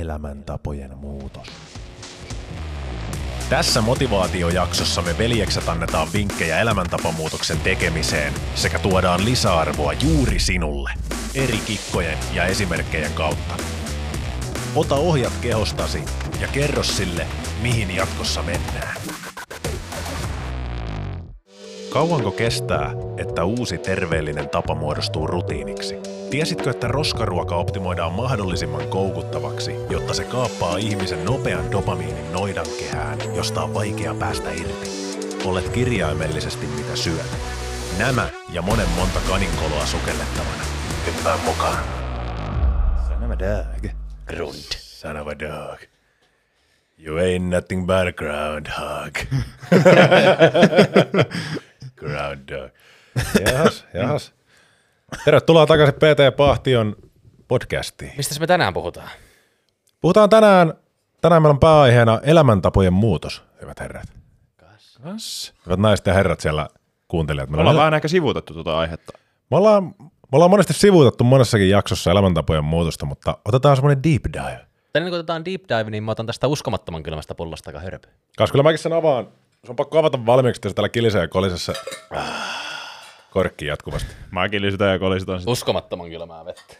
elämäntapojen muutos. Tässä motivaatiojaksossa me veljekset annetaan vinkkejä elämäntapamuutoksen tekemiseen sekä tuodaan lisäarvoa juuri sinulle eri kikkojen ja esimerkkejä kautta. Ota ohjat kehostasi ja kerro sille, mihin jatkossa mennään. Kauanko kestää, että uusi terveellinen tapa muodostuu rutiiniksi? Tiesitkö, että roskaruoka optimoidaan mahdollisimman koukuttavaksi, jotta se kaappaa ihmisen nopean dopamiinin noidan kehään, josta on vaikea päästä irti? Olet kirjaimellisesti mitä syöt. Nämä ja monen monta kaninkoloa sukellettavana. Hyppää mukaan. Son of a dog. Grund. Son of a dog. You ain't nothing but a groundhog. groundhog. Jahas, jahas. Tervetuloa takaisin PT Pahtion podcastiin. Mistä me tänään puhutaan? Puhutaan tänään, tänään meillä on pääaiheena elämäntapojen muutos, hyvät herrat. Kas. Hyvät naiset ja herrat siellä kuuntelijat. Me ollaan ollaan, vähän ehkä sivuutettu tuota aihetta. me ollaan, me ollaan monesti sivuutettu monessakin jaksossa elämäntapojen muutosta, mutta otetaan semmoinen deep dive. Tänään kun otetaan deep dive, niin mä otan tästä uskomattoman kylmästä pullosta aika hörpy. Kas kyllä mäkin sen avaan. Se on pakko avata valmiiksi, että se täällä kilisee ja kolisessa korkki jatkuvasti. Mäkin lisytän ja kolisitan sitä. Uskomattoman kylmää vettä.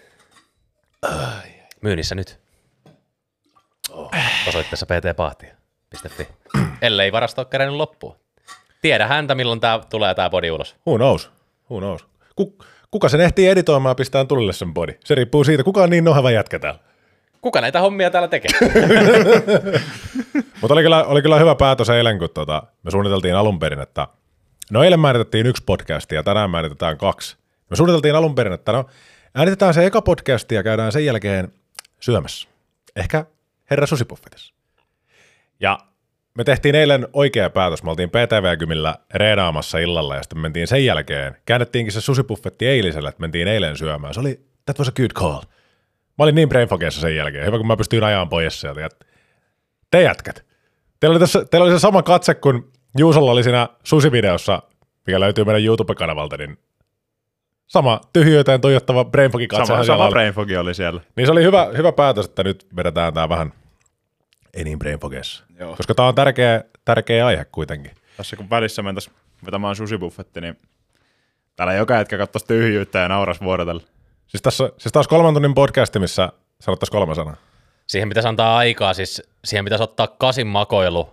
Myynnissä nyt. Osoitteessa ptpahtia.fi. Ellei varasto ole kerennyt loppuun. Tiedä häntä, milloin tää tulee tää body ulos. Who knows? Who knows? Ku, kuka sen ehtii editoimaan ja pistää tulille sen body? Se riippuu siitä, kuka on niin noheva jätkä täällä. Kuka näitä hommia täällä tekee? Mutta oli kyllä, oli kyllä hyvä päätös eilen, kun tota, me suunniteltiin alun perin, että no eilen me äänitettiin yksi podcasti ja tänään me äänitetään kaksi. Me suunniteltiin alun perin, että no äänitetään se eka podcasti ja käydään sen jälkeen syömässä. Ehkä herra Susipuffetissa. Ja me tehtiin eilen oikea päätös. Me oltiin PTV-kymillä reenaamassa illalla ja sitten mentiin sen jälkeen. Käännettiinkin se susipuffetti eiliselle, että mentiin eilen syömään. Se oli, that was a good call. Mä olin niin brainfogeessa sen jälkeen. Hyvä, kun mä pystyin ajamaan pois sieltä. Te jätkät. Teillä oli, tässä, teillä oli se sama katse, kun Juusolla oli siinä susivideossa, mikä löytyy meidän YouTube-kanavalta, niin sama tyhjyyteen tuijottava brainfogi katse. Sama, sama brainfogi oli siellä. Niin se oli hyvä, hyvä päätös, että nyt vedetään tämä vähän ei niin brainfogeessa. Joo. Koska tämä on tärkeä, tärkeä aihe kuitenkin. Tässä kun välissä mentäis vetämään susibuffetti, niin täällä joka hetkä katsoisi tyhjyyttä ja nauras vuorotella. Siis tässä siis taas kolman tunnin podcasti, missä sanottaisiin kolme sanaa. Siihen pitäisi antaa aikaa, siis siihen pitäisi ottaa kasin makoilu,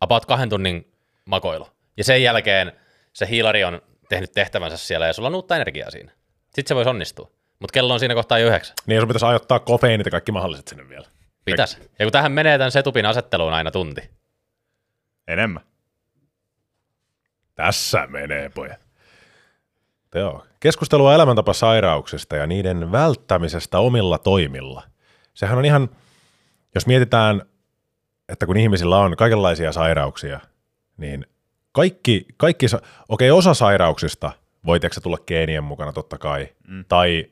about kahden tunnin makoilu. Ja sen jälkeen se hiilari on tehnyt tehtävänsä siellä ja sulla on uutta energiaa siinä. Sitten se voisi onnistua. Mutta kello on siinä kohtaa jo yhdeksän. Niin sun pitäisi ajoittaa kofeiinit ja kaikki mahdolliset sinne vielä. Pitäisi. Ja kun tähän menee tämän setupin asetteluun aina tunti. Enemmän. Tässä menee, pojat. Joo. Keskustelua elämäntapasairauksista ja niiden välttämisestä omilla toimilla. Sehän on ihan, jos mietitään, että kun ihmisillä on kaikenlaisia sairauksia, niin kaikki, kaikki sa- okei, osa sairauksista voi tiedätkö, tulla geenien mukana totta kai, mm. tai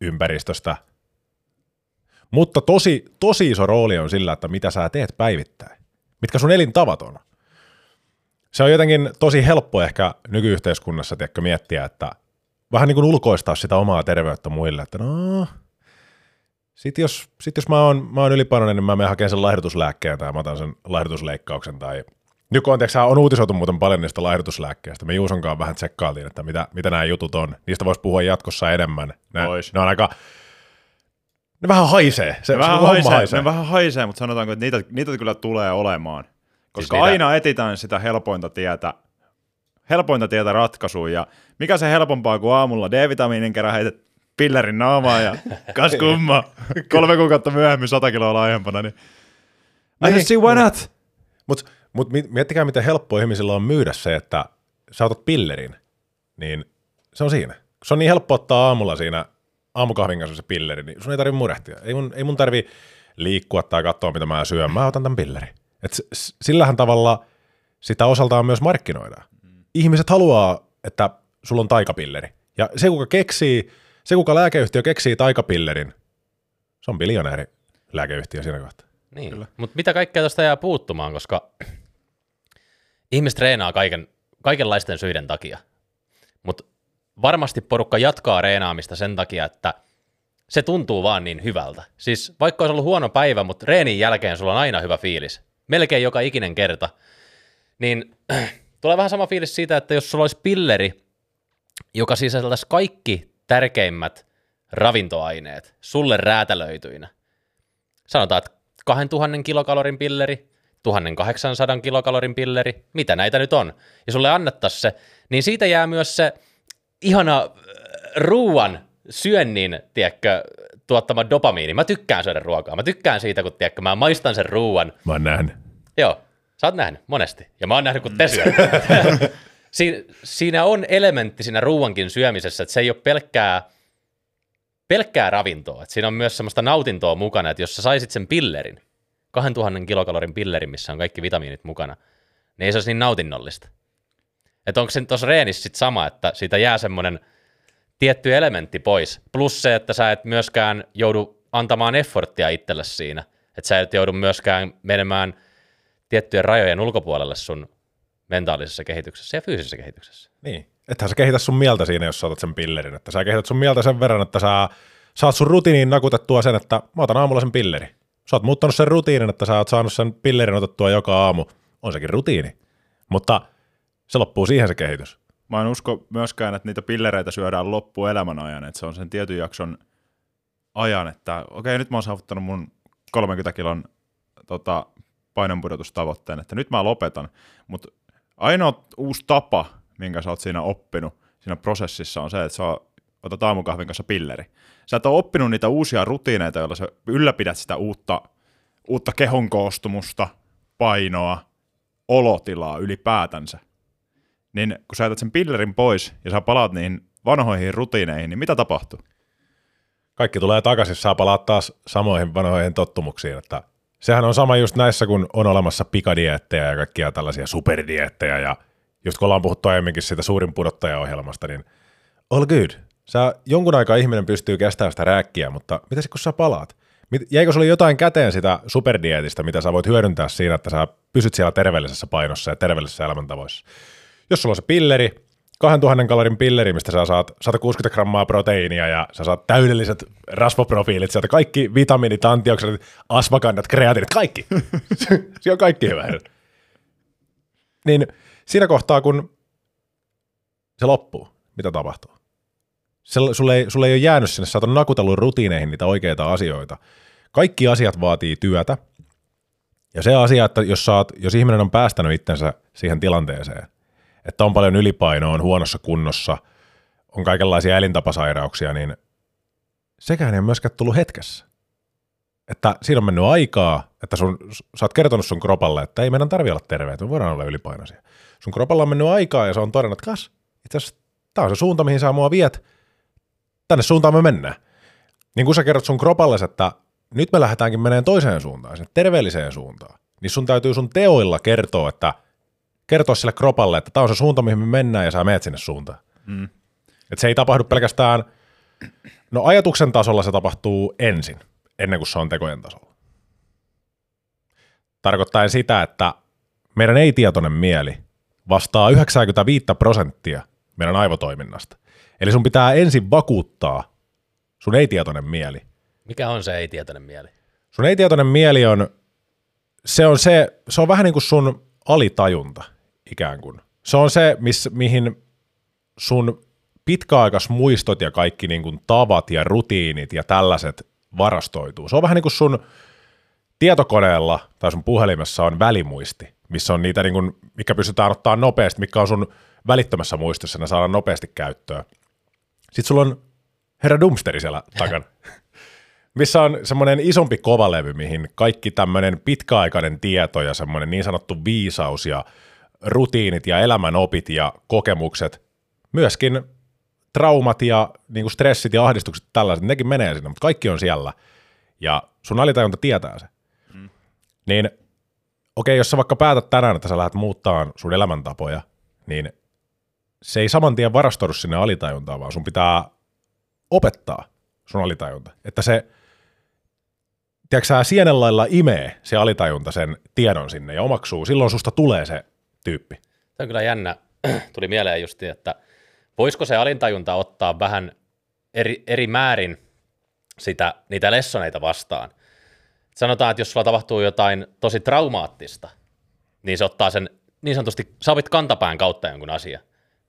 ympäristöstä, mutta tosi, tosi iso rooli on sillä, että mitä sä teet päivittäin, mitkä sun elintavat on. Se on jotenkin tosi helppo ehkä nykyyhteiskunnassa tiedätkö, miettiä, että vähän niin kuin ulkoistaa sitä omaa terveyttä muille, että no, sit jos, sit jos mä oon, mä oon ylipainoinen, niin mä menen hakemaan sen laihdutuslääkkeen tai mä otan sen laihdutusleikkauksen tai nyt kun on, uutisoitu muuten paljon niistä laihdutuslääkkeistä, me Juusonkaan vähän tsekkailtiin, että mitä, mitä nämä jutut on. Niistä voisi puhua jatkossa enemmän. Ne, Vois. ne on aika, ne vähän haisee. Se, Ne vähän, se haisee, haisee. ne vähän haisee, mutta sanotaanko, että niitä, niitä kyllä tulee olemaan. Koska niitä- aina etitään sitä helpointa tietä, helpointa tietä ratkaisuun. Ja mikä se helpompaa kuin aamulla D-vitamiinin kerran heität pillerin naamaan ja kas kumma, kolme kuukautta myöhemmin 100 kiloa laajempana. Niin... I Niin. just see why not? Mutta mut mi- miettikää, miten helppoa ihmisillä on myydä se, että sä otat pillerin, niin se on siinä. Se on niin helppo ottaa aamulla siinä aamukahvin kanssa se pilleri, niin sun ei tarvitse murehtia. Ei mun, ei mun tarvi liikkua tai katsoa, mitä mä syön. Mä otan tämän pilleri. Et sillähän tavalla sitä osaltaan myös markkinoidaan. Ihmiset haluaa, että sulla on taikapilleri. Ja se, kuka keksii, se, kuka lääkeyhtiö keksii taikapillerin, se on biljonääri lääkeyhtiö siinä kohtaa. Niin. Mutta mitä kaikkea tuosta jää puuttumaan, koska ihmiset treenaa kaiken, kaikenlaisten syiden takia. Mutta varmasti porukka jatkaa reenaamista sen takia, että se tuntuu vaan niin hyvältä. Siis vaikka olisi ollut huono päivä, mutta reenin jälkeen sulla on aina hyvä fiilis. Melkein joka ikinen kerta. Niin tulee vähän sama fiilis siitä, että jos sulla olisi pilleri, joka sisältäisi kaikki tärkeimmät ravintoaineet sulle räätälöityinä. Sanotaan, että 2000 kilokalorin pilleri, 1800 kilokalorin pilleri, mitä näitä nyt on, ja sulle annettaisiin se, niin siitä jää myös se ihana äh, ruuan syönnin, tiedätkö, tuottama dopamiini. Mä tykkään syödä ruokaa. Mä tykkään siitä, kun tiedätkö, mä maistan sen ruuan. Mä oon nähnyt. Joo, sä oot nähnyt monesti. Ja mä oon nähnyt, kun te syöt. si- siinä on elementti siinä ruuankin syömisessä, että se ei ole pelkkää, pelkkää ravintoa. Että siinä on myös semmoista nautintoa mukana, että jos sä saisit sen pillerin, 2000 kilokalorin pillerin, missä on kaikki vitamiinit mukana, niin ei se olisi niin nautinnollista. Että onko se tuossa reenissä sit sama, että siitä jää semmoinen tietty elementti pois. Plus se, että sä et myöskään joudu antamaan efforttia itsellesi siinä. Että sä et joudu myöskään menemään tiettyjen rajojen ulkopuolelle sun mentaalisessa kehityksessä ja fyysisessä kehityksessä. Niin. Ethän sä kehitä sun mieltä siinä, jos sä otat sen pillerin. Että sä kehität sun mieltä sen verran, että sä saat sun rutiiniin nakutettua sen, että mä otan aamulla sen pilleri. Sä oot muuttanut sen rutiinin, että sä oot saanut sen pillerin otettua joka aamu. On sekin rutiini. Mutta se loppuu siihen se kehitys. Mä en usko myöskään, että niitä pillereitä syödään loppuelämän ajan, että se on sen tietyn jakson ajan, että okei, nyt mä oon saavuttanut mun 30 kilon tota, painonpudotustavoitteen, että nyt mä lopetan, mutta ainoa uusi tapa, minkä sä oot siinä oppinut siinä prosessissa on se, että sä otat aamukahvin kanssa pilleri. Sä et ole oppinut niitä uusia rutiineita, joilla sä ylläpidät sitä uutta, uutta kehon koostumusta, painoa, olotilaa ylipäätänsä niin kun sä jätät sen pillerin pois ja sä palaat niihin vanhoihin rutiineihin, niin mitä tapahtuu? Kaikki tulee takaisin, saa palaa taas samoihin vanhoihin tottumuksiin, että sehän on sama just näissä, kun on olemassa pikadiettejä ja kaikkia tällaisia superdiettejä ja just kun ollaan puhuttu aiemminkin siitä suurin pudottajaohjelmasta, niin all good. Sä jonkun aikaa ihminen pystyy kestämään sitä rääkkiä, mutta mitä kun sä palaat? Jäikö sulle jotain käteen sitä superdietistä, mitä sä voit hyödyntää siinä, että sä pysyt siellä terveellisessä painossa ja terveellisessä elämäntavoissa? jos sulla on se pilleri, 2000 kalorin pilleri, mistä sä saat 160 grammaa proteiinia ja sä saat täydelliset rasvoprofiilit, sieltä kaikki vitamiinit, antioksidit, asvakannat, kreatiinit, kaikki. se on kaikki hyvä. Niin siinä kohtaa, kun se loppuu, mitä tapahtuu? Sulle ei, sulle ei ole jäänyt sinne, sä oot nakutellut rutiineihin niitä oikeita asioita. Kaikki asiat vaatii työtä. Ja se asia, että jos, saat, jos ihminen on päästänyt itsensä siihen tilanteeseen, että on paljon ylipainoa, on huonossa kunnossa, on kaikenlaisia elintapasairauksia, niin sekään ei ole myöskään tullut hetkessä. Että siinä on mennyt aikaa, että sun, sä oot kertonut sun kropalle, että ei meidän tarvi olla terveitä, me voidaan olla ylipainoisia. Sun kropalla on mennyt aikaa ja se on todennut, että kas, itse asiassa tämä on se suunta, mihin sä mua viet, tänne suuntaan me mennään. Niin kun sä kerrot sun kropalle, että nyt me lähdetäänkin meneen toiseen suuntaan, sinne terveelliseen suuntaan, niin sun täytyy sun teoilla kertoa, että kertoa sille kropalle, että tämä on se suunta, mihin me mennään ja sä meet sinne suuntaan. Mm. Et se ei tapahdu pelkästään, no ajatuksen tasolla se tapahtuu ensin, ennen kuin se on tekojen tasolla. Tarkoittaen sitä, että meidän ei-tietoinen mieli vastaa 95 prosenttia meidän aivotoiminnasta. Eli sun pitää ensin vakuuttaa sun ei-tietoinen mieli. Mikä on se ei-tietoinen mieli? Sun ei-tietoinen mieli on, se on se, se on vähän niin kuin sun alitajunta ikään kuin. Se on se, miss, mihin sun pitkäaikaismuistot ja kaikki niin kuin tavat ja rutiinit ja tällaiset varastoituu. Se on vähän niin kuin sun tietokoneella tai sun puhelimessa on välimuisti, missä on niitä, niin kuin, mikä pystytään ottaa nopeasti, mikä on sun välittömässä muistissa, ne saadaan nopeasti käyttöön. Sitten sulla on herra Dumpsteri siellä takana, missä on semmoinen isompi kovalevy, mihin kaikki tämmöinen pitkäaikainen tieto ja semmoinen niin sanottu viisaus ja rutiinit ja elämänopit ja kokemukset, myöskin traumat ja niin kuin stressit ja ahdistukset tällaiset, nekin menee sinne, mutta kaikki on siellä. Ja sun alitajunta tietää se. Mm. Niin okei, okay, jos sä vaikka päätät tänään, että sä lähdet muuttaa sun elämäntapoja, niin se ei saman tien varastoidu sinne alitajuntaan, vaan sun pitää opettaa sun alitajunta. Että se, tiedätkö sienen lailla imee se alitajunta sen tiedon sinne ja omaksuu. Silloin susta tulee se tyyppi. Tämä on kyllä jännä. Tuli mieleen just, että voisiko se alintajunta ottaa vähän eri, eri määrin sitä, niitä lessoneita vastaan. Sanotaan, että jos sulla tapahtuu jotain tosi traumaattista, niin se ottaa sen niin sanotusti, sä opit kantapään kautta jonkun asia.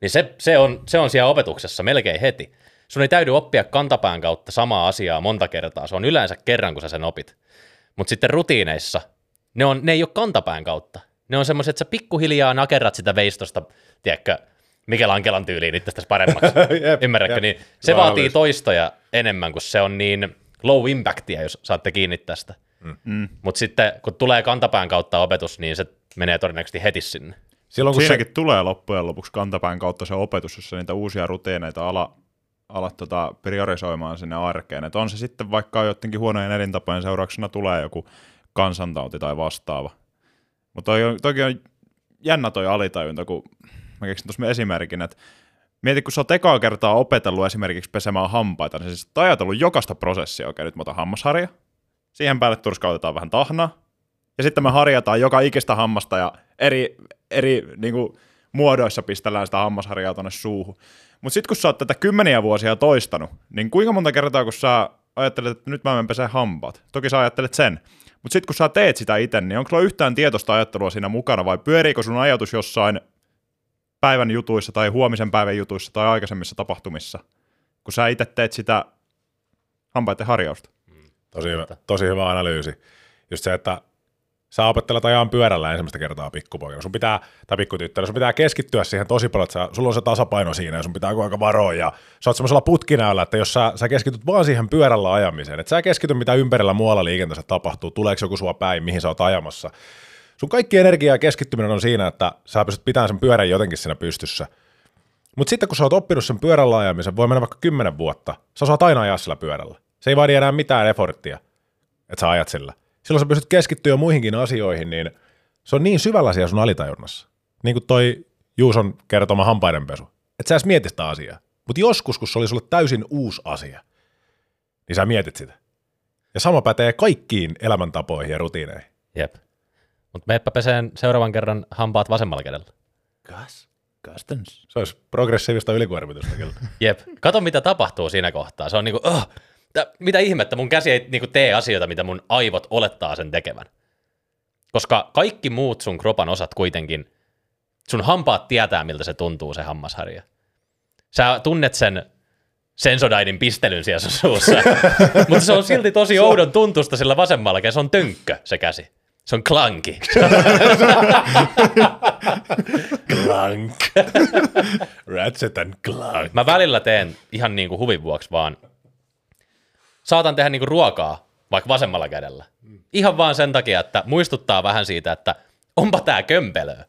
Niin se, se, on, se on siellä opetuksessa melkein heti. Sun ei täydy oppia kantapään kautta samaa asiaa monta kertaa. Se on yleensä kerran, kun sä sen opit. Mutta sitten rutiineissa, ne, on, ne ei ole kantapään kautta. Ne on semmoiset, että sä pikkuhiljaa nakerrat sitä veistosta, tiedätkö, Ankelan tyyliin nyt tästä paremmaksi. Jep, Ymmärrätkö? jep. Niin se Vahvista. vaatii toistoja enemmän, kun se on niin low impactia, jos saatte kiinni tästä. Mm. Mutta sitten kun tulee kantapään kautta opetus, niin se menee todennäköisesti heti sinne. Silloin kun Siinäkin tulee loppujen lopuksi kantapään kautta se opetus, jossa niitä uusia rutiineita ala, ala tota, priorisoimaan sinne arkeen. Et on se sitten vaikka jotenkin huonojen elintapojen seurauksena tulee joku kansantauti tai vastaava. Mutta toi, on- toki on jännä toi alitajunta, kun mä keksin tuossa esimerkin, että mieti, kun sä oot ekaa kertaa opetellut esimerkiksi pesemään hampaita, niin siis oot ajatellut jokaista prosessia, okei nyt mä otan hammasharja, siihen päälle turskautetaan vähän tahnaa, ja sitten me harjataan joka ikistä hammasta ja eri, eri niin kuin, muodoissa pistellään sitä hammasharjaa tonne suuhun. Mutta sitten kun sä oot tätä kymmeniä vuosia toistanut, niin kuinka monta kertaa kun sä ajattelet, että nyt mä menen pesee hampaat, toki sä ajattelet sen, mutta sitten kun sä teet sitä itse, niin onko sulla yhtään tietoista ajattelua siinä mukana vai pyöriikö sun ajatus jossain päivän jutuissa tai huomisen päivän jutuissa tai aikaisemmissa tapahtumissa, kun sä itse teet sitä hampaiden harjausta? Tosi hyvä, tosi hyvä analyysi. Just se, että sä opettelet ajaa pyörällä ensimmäistä kertaa pikkupoikana. Sun pitää, tai pikkutyttönä, sun pitää keskittyä siihen tosi paljon, että sä, sulla on se tasapaino siinä ja sun pitää koko ajan varoa. Ja sä oot semmoisella putkinäöllä, että jos sä, sä keskityt vaan siihen pyörällä ajamiseen, että sä keskity mitä ympärillä muualla liikenteessä tapahtuu, tuleeko joku sua päin, mihin sä oot ajamassa. Sun kaikki energia ja keskittyminen on siinä, että sä pystyt pitämään sen pyörän jotenkin siinä pystyssä. Mutta sitten kun sä oot oppinut sen pyörällä ajamisen, voi mennä vaikka kymmenen vuotta, sä saat aina ajaa sillä pyörällä. Se ei vaadi enää mitään efforttia, että sä ajat sillä. Silloin sä pystyt keskittyä jo muihinkin asioihin, niin se on niin syvällä siellä sun alitajunnassa. Niin kuin toi Juuson kertoma hampaidenpesu. Että sä edes mietit sitä asiaa. Mutta joskus, kun se oli sulle täysin uusi asia, niin sä mietit sitä. Ja sama pätee kaikkiin elämäntapoihin ja rutiineihin. Jep. Mutta meppä peseen seuraavan kerran hampaat vasemmalla kädellä. Kas. Customs. Se olisi progressiivista ylikuormitusta kyllä. Jep. Kato, mitä tapahtuu siinä kohtaa. Se on niinku, oh, tä, mitä ihmettä, mun käsi ei niinku tee asioita, mitä mun aivot olettaa sen tekevän. Koska kaikki muut sun kropan osat kuitenkin, sun hampaat tietää, miltä se tuntuu, se hammasharja. Sä tunnet sen sensodainin pistelyn siellä sun suussa, mutta se on silti tosi oudon tuntusta sillä vasemmalla kädellä. Se on tönkkö, se käsi. Se on klanki. Clank. Ratchet and Clank. Mä välillä teen ihan niin kuin huvin vuoksi vaan, saatan tehdä niin kuin ruokaa vaikka vasemmalla kädellä. Ihan vaan sen takia, että muistuttaa vähän siitä, että onpa tää kömpelöä.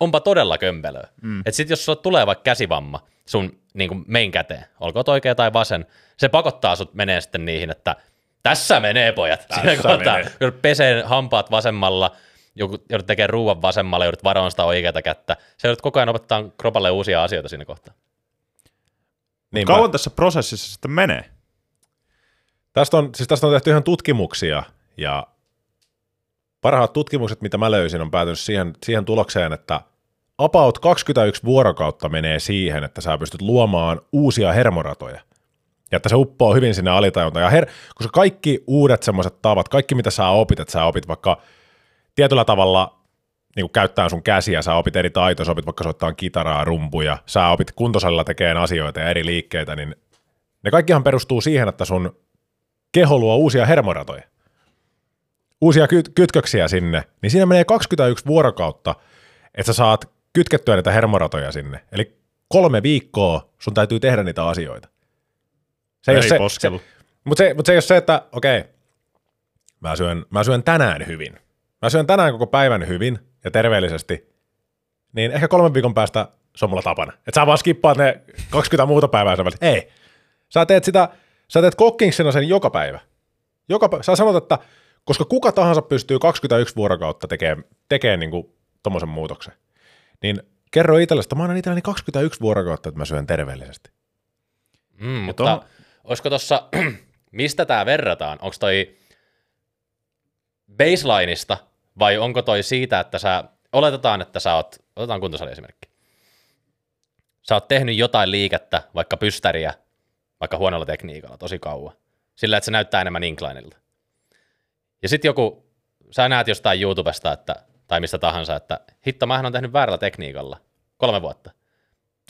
Onpa todella kömpelöä. Mm. Et sit jos sulla tulee vaikka käsivamma sun niin kuin main käteen, olkoon oikea tai vasen, se pakottaa sut menee sitten niihin, että tässä menee pojat. Siinä Tässä kohtaa, menee. joudut peseen hampaat vasemmalla, joku, joudut tekemään ruuan vasemmalla, joudut varoon sitä oikeata kättä. Se joudut koko ajan opettaa kropalle uusia asioita siinä kohtaa. Niin Kauan tässä prosessissa sitten menee? Tästä on, siis tästä on tehty ihan tutkimuksia, ja parhaat tutkimukset, mitä mä löysin, on päätynyt siihen, siihen tulokseen, että about 21 vuorokautta menee siihen, että sä pystyt luomaan uusia hermoratoja. Ja että se uppoo hyvin sinne alitajuntaan. Ja her, koska kaikki uudet semmoiset tavat, kaikki mitä sä opit, että sä opit vaikka tietyllä tavalla niin kuin käyttää sun käsiä, sä opit eri taitoja, sä opit vaikka soittaa kitaraa, rumpuja, sä opit kuntosalilla tekemään asioita ja eri liikkeitä, niin ne kaikkihan perustuu siihen, että sun keho luo uusia hermoratoja, uusia ky- kytköksiä sinne, niin siinä menee 21 vuorokautta, että sä saat kytkettyä niitä hermoratoja sinne. Eli kolme viikkoa sun täytyy tehdä niitä asioita. Se Ei ole se, poskelu. se, mutta se, mut se ei ole se, että okei, mä syön, mä syön tänään hyvin. Mä syön tänään koko päivän hyvin ja terveellisesti, niin ehkä kolmen viikon päästä se on mulla tapana. Että sä vaan skippaat ne 20 muuta päivää välissä. Ei. Sä teet sitä, sä teet kokkingsena sen joka päivä. Joka päivä. Sä sanot, että koska kuka tahansa pystyy 21 vuorokautta tekemään, tekemään niin tommosen muutoksen, niin kerro itsellesi, että mä annan itselleni 21 vuorokautta, että mä syön terveellisesti. Mm, mutta on- olisiko tuossa, mistä tämä verrataan? Onko toi baselineista vai onko toi siitä, että sä, oletetaan, että sä oot, otetaan kuntosaliesimerkki. Sä oot tehnyt jotain liikettä, vaikka pystäriä, vaikka huonolla tekniikalla, tosi kauan. sillä että se näyttää enemmän inclineilta. Ja sitten joku, sä näet jostain YouTubesta että, tai mistä tahansa, että hitto, mähän on tehnyt väärällä tekniikalla kolme vuotta.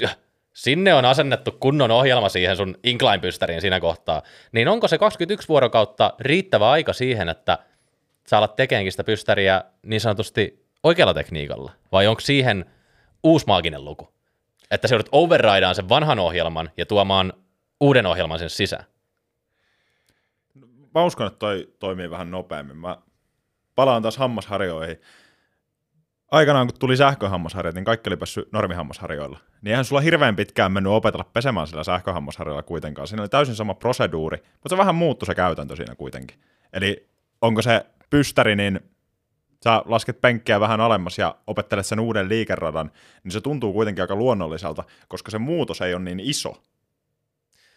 Ja sinne on asennettu kunnon ohjelma siihen sun incline-pystäriin siinä kohtaa. Niin onko se 21 vuorokautta riittävä aika siihen, että sä alat tekeenkin sitä pystäriä niin sanotusti oikealla tekniikalla? Vai onko siihen uusi maaginen luku? Että se joudut overridaan sen vanhan ohjelman ja tuomaan uuden ohjelman sen sisään. Mä uskon, että toi toimii vähän nopeammin. Mä palaan taas hammasharjoihin. Aikanaan, kun tuli sähköhammasharjat, niin kaikki oli päässyt normihammasharjoilla. Niin eihän sulla hirveän pitkään mennyt opetella pesemään sillä sähköhammasharjoilla kuitenkaan. Siinä oli täysin sama proseduuri, mutta se vähän muuttui se käytäntö siinä kuitenkin. Eli onko se pystäri, niin sä lasket penkkiä vähän alemmas ja opettelet sen uuden liikeradan, niin se tuntuu kuitenkin aika luonnolliselta, koska se muutos ei ole niin iso.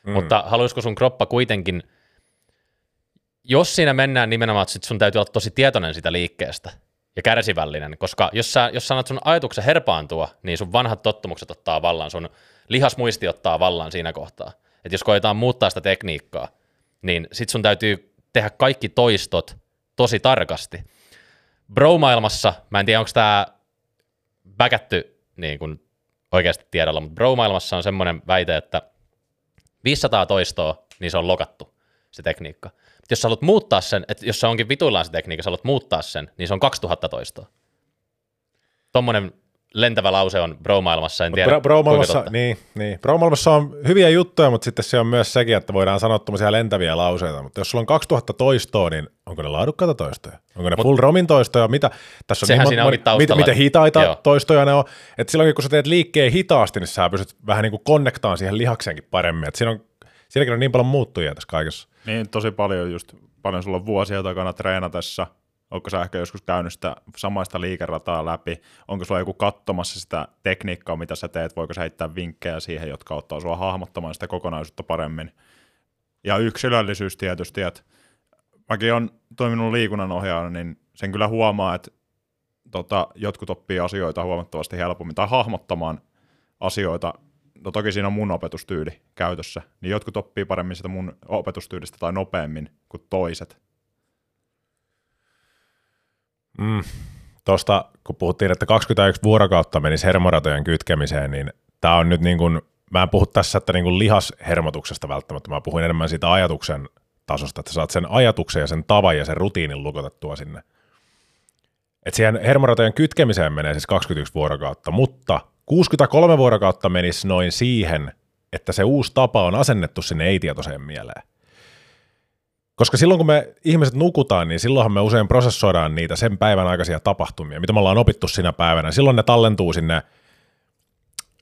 Mm. Mutta haluaisiko sun kroppa kuitenkin, jos siinä mennään nimenomaan, että sun täytyy olla tosi tietoinen sitä liikkeestä ja kärsivällinen, koska jos sä, jos sä annat sun ajatuksen herpaantua, niin sun vanhat tottumukset ottaa vallan, sun lihasmuisti ottaa vallan siinä kohtaa. Että jos koetaan muuttaa sitä tekniikkaa, niin sit sun täytyy tehdä kaikki toistot tosi tarkasti. Bro-maailmassa, mä en tiedä onko tämä väkätty niin kun oikeasti tiedolla, mutta bro-maailmassa on semmoinen väite, että 500 toistoa, niin se on lokattu, se tekniikka. Jos sä haluat muuttaa sen, että jos se onkin vituillaan se tekniikka, sä haluat muuttaa sen, niin se on 2000 toistoa. Tommonen lentävä lause on bro-maailmassa, en tiedä bro, bro-maailmassa, niin, niin. bro-maailmassa on hyviä juttuja, mutta sitten se on myös sekin, että voidaan sanoa tuommoisia lentäviä lauseita, mutta jos sulla on 2000 toistoa, niin onko ne laadukkaita toistoja? Onko ne Mut, full romin toistoja? Mitä? Tässä on sehän niin, siinä onkin miten, miten hitaita Joo. toistoja ne on. Että silloin kun sä teet liikkeen hitaasti, niin sä pystyt vähän niin kuin konnektaan siihen lihakseenkin paremmin. Et siinä on, siinäkin on niin paljon muuttujia tässä kaikessa. Niin, tosi paljon just, paljon sulla on vuosia takana treenatessa. Onko sä ehkä joskus käynyt sitä samaista liikerataa läpi? Onko sulla joku katsomassa sitä tekniikkaa, mitä sä teet? Voiko sä heittää vinkkejä siihen, jotka auttaa sua hahmottamaan sitä kokonaisuutta paremmin? Ja yksilöllisyys tietysti, että mäkin on toiminut liikunnan ohjaajana, niin sen kyllä huomaa, että tota, jotkut oppii asioita huomattavasti helpommin tai hahmottamaan asioita. No toki siinä on mun opetustyyli käytössä, niin jotkut oppii paremmin sitä mun opetustyylistä tai nopeammin kuin toiset. Mm. Tuosta, kun puhuttiin, että 21 vuorokautta menisi hermoratojen kytkemiseen, niin tämä on nyt niin kuin, mä en puhu tässä, että niin kuin lihashermotuksesta välttämättä, mä puhuin enemmän siitä ajatuksen tasosta, että saat sen ajatuksen ja sen tavan ja sen rutiinin lukotettua sinne. Et siihen hermoratojen kytkemiseen menee siis 21 vuorokautta, mutta 63 vuorokautta menisi noin siihen, että se uusi tapa on asennettu sinne ei-tietoiseen mieleen. Koska silloin kun me ihmiset nukutaan, niin silloinhan me usein prosessoidaan niitä sen päivän aikaisia tapahtumia, mitä me ollaan opittu sinä päivänä. Silloin ne tallentuu sinne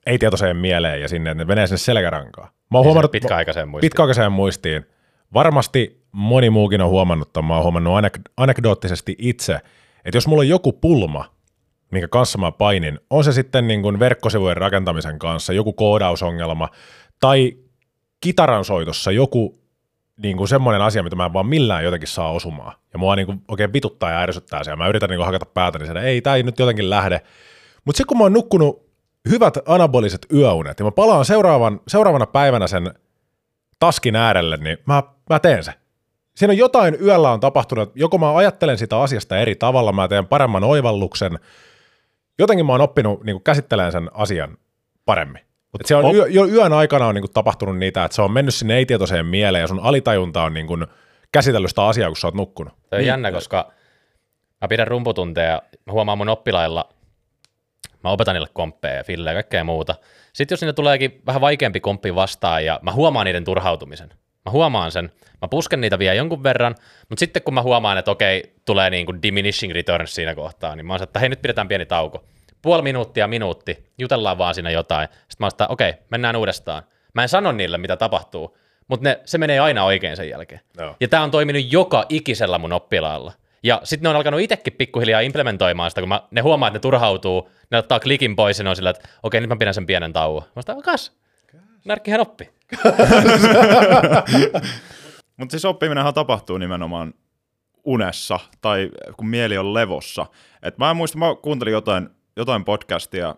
ei-tietoiseen mieleen ja sinne, ne menee sinne selkärankaan. Mä oon huomannut, pitkäaikaiseen muistiin. pitkäaikaiseen muistiin. Varmasti moni muukin on huomannut, tai mä oon huomannut anek- anekdoottisesti itse, että jos mulla on joku pulma, minkä kanssa mä painin, on se sitten niin kuin verkkosivujen rakentamisen kanssa, joku koodausongelma, tai kitaran soitossa joku niin kuin semmoinen asia, mitä mä en vaan millään jotenkin saa osumaan. Ja mua niin kuin oikein vituttaa ja ärsyttää se, ja mä yritän niin kuin hakata päätä, niin että ei, tämä ei nyt jotenkin lähde. Mutta sitten kun mä oon nukkunut hyvät anaboliset yöunet, ja mä palaan seuraavan, seuraavana päivänä sen taskin äärelle, niin mä, mä teen se. Siinä on jotain yöllä on tapahtunut, joko mä ajattelen sitä asiasta eri tavalla, mä teen paremman oivalluksen, jotenkin mä oon oppinut niin käsittelemään sen asian paremmin. Et se on Op- yö, jo yön aikana on niin kuin tapahtunut niitä, että se on mennyt sinne ei-tietoiseen mieleen ja sun alitajunta on niin kuin käsitellyt sitä asiaa, kun sä oot nukkunut. Se on jännä, koska mä pidän rumputunteja ja mä huomaan mun oppilailla, mä opetan niille komppeja ja fillejä ja kaikkea muuta. Sitten jos niille tuleekin vähän vaikeampi komppi vastaan ja mä huomaan niiden turhautumisen. Mä huomaan sen, mä pusken niitä vielä jonkun verran, mutta sitten kun mä huomaan, että okei, tulee niin kuin diminishing returns siinä kohtaa, niin mä oon että hei nyt pidetään pieni tauko. Puoli minuuttia, minuutti, jutellaan vaan siinä jotain. Sitten mä oon sitä, okei, mennään uudestaan. Mä en sano niille, mitä tapahtuu, mutta ne, se menee aina oikein sen jälkeen. Joo. Ja tämä on toiminut joka ikisellä mun oppilaalla. Ja sitten ne on alkanut itsekin pikkuhiljaa implementoimaan sitä, kun mä, ne huomaa, että ne turhautuu, ne ottaa klikin pois ja ne on sillä, että okei, nyt mä pidän sen pienen tauon. Mä sanoin, kas, närkkihän oppi. Mutta siis oppiminenhan tapahtuu nimenomaan unessa tai kun mieli on levossa. Et mä en muista, mä kuuntelin jotain, jotain podcastia,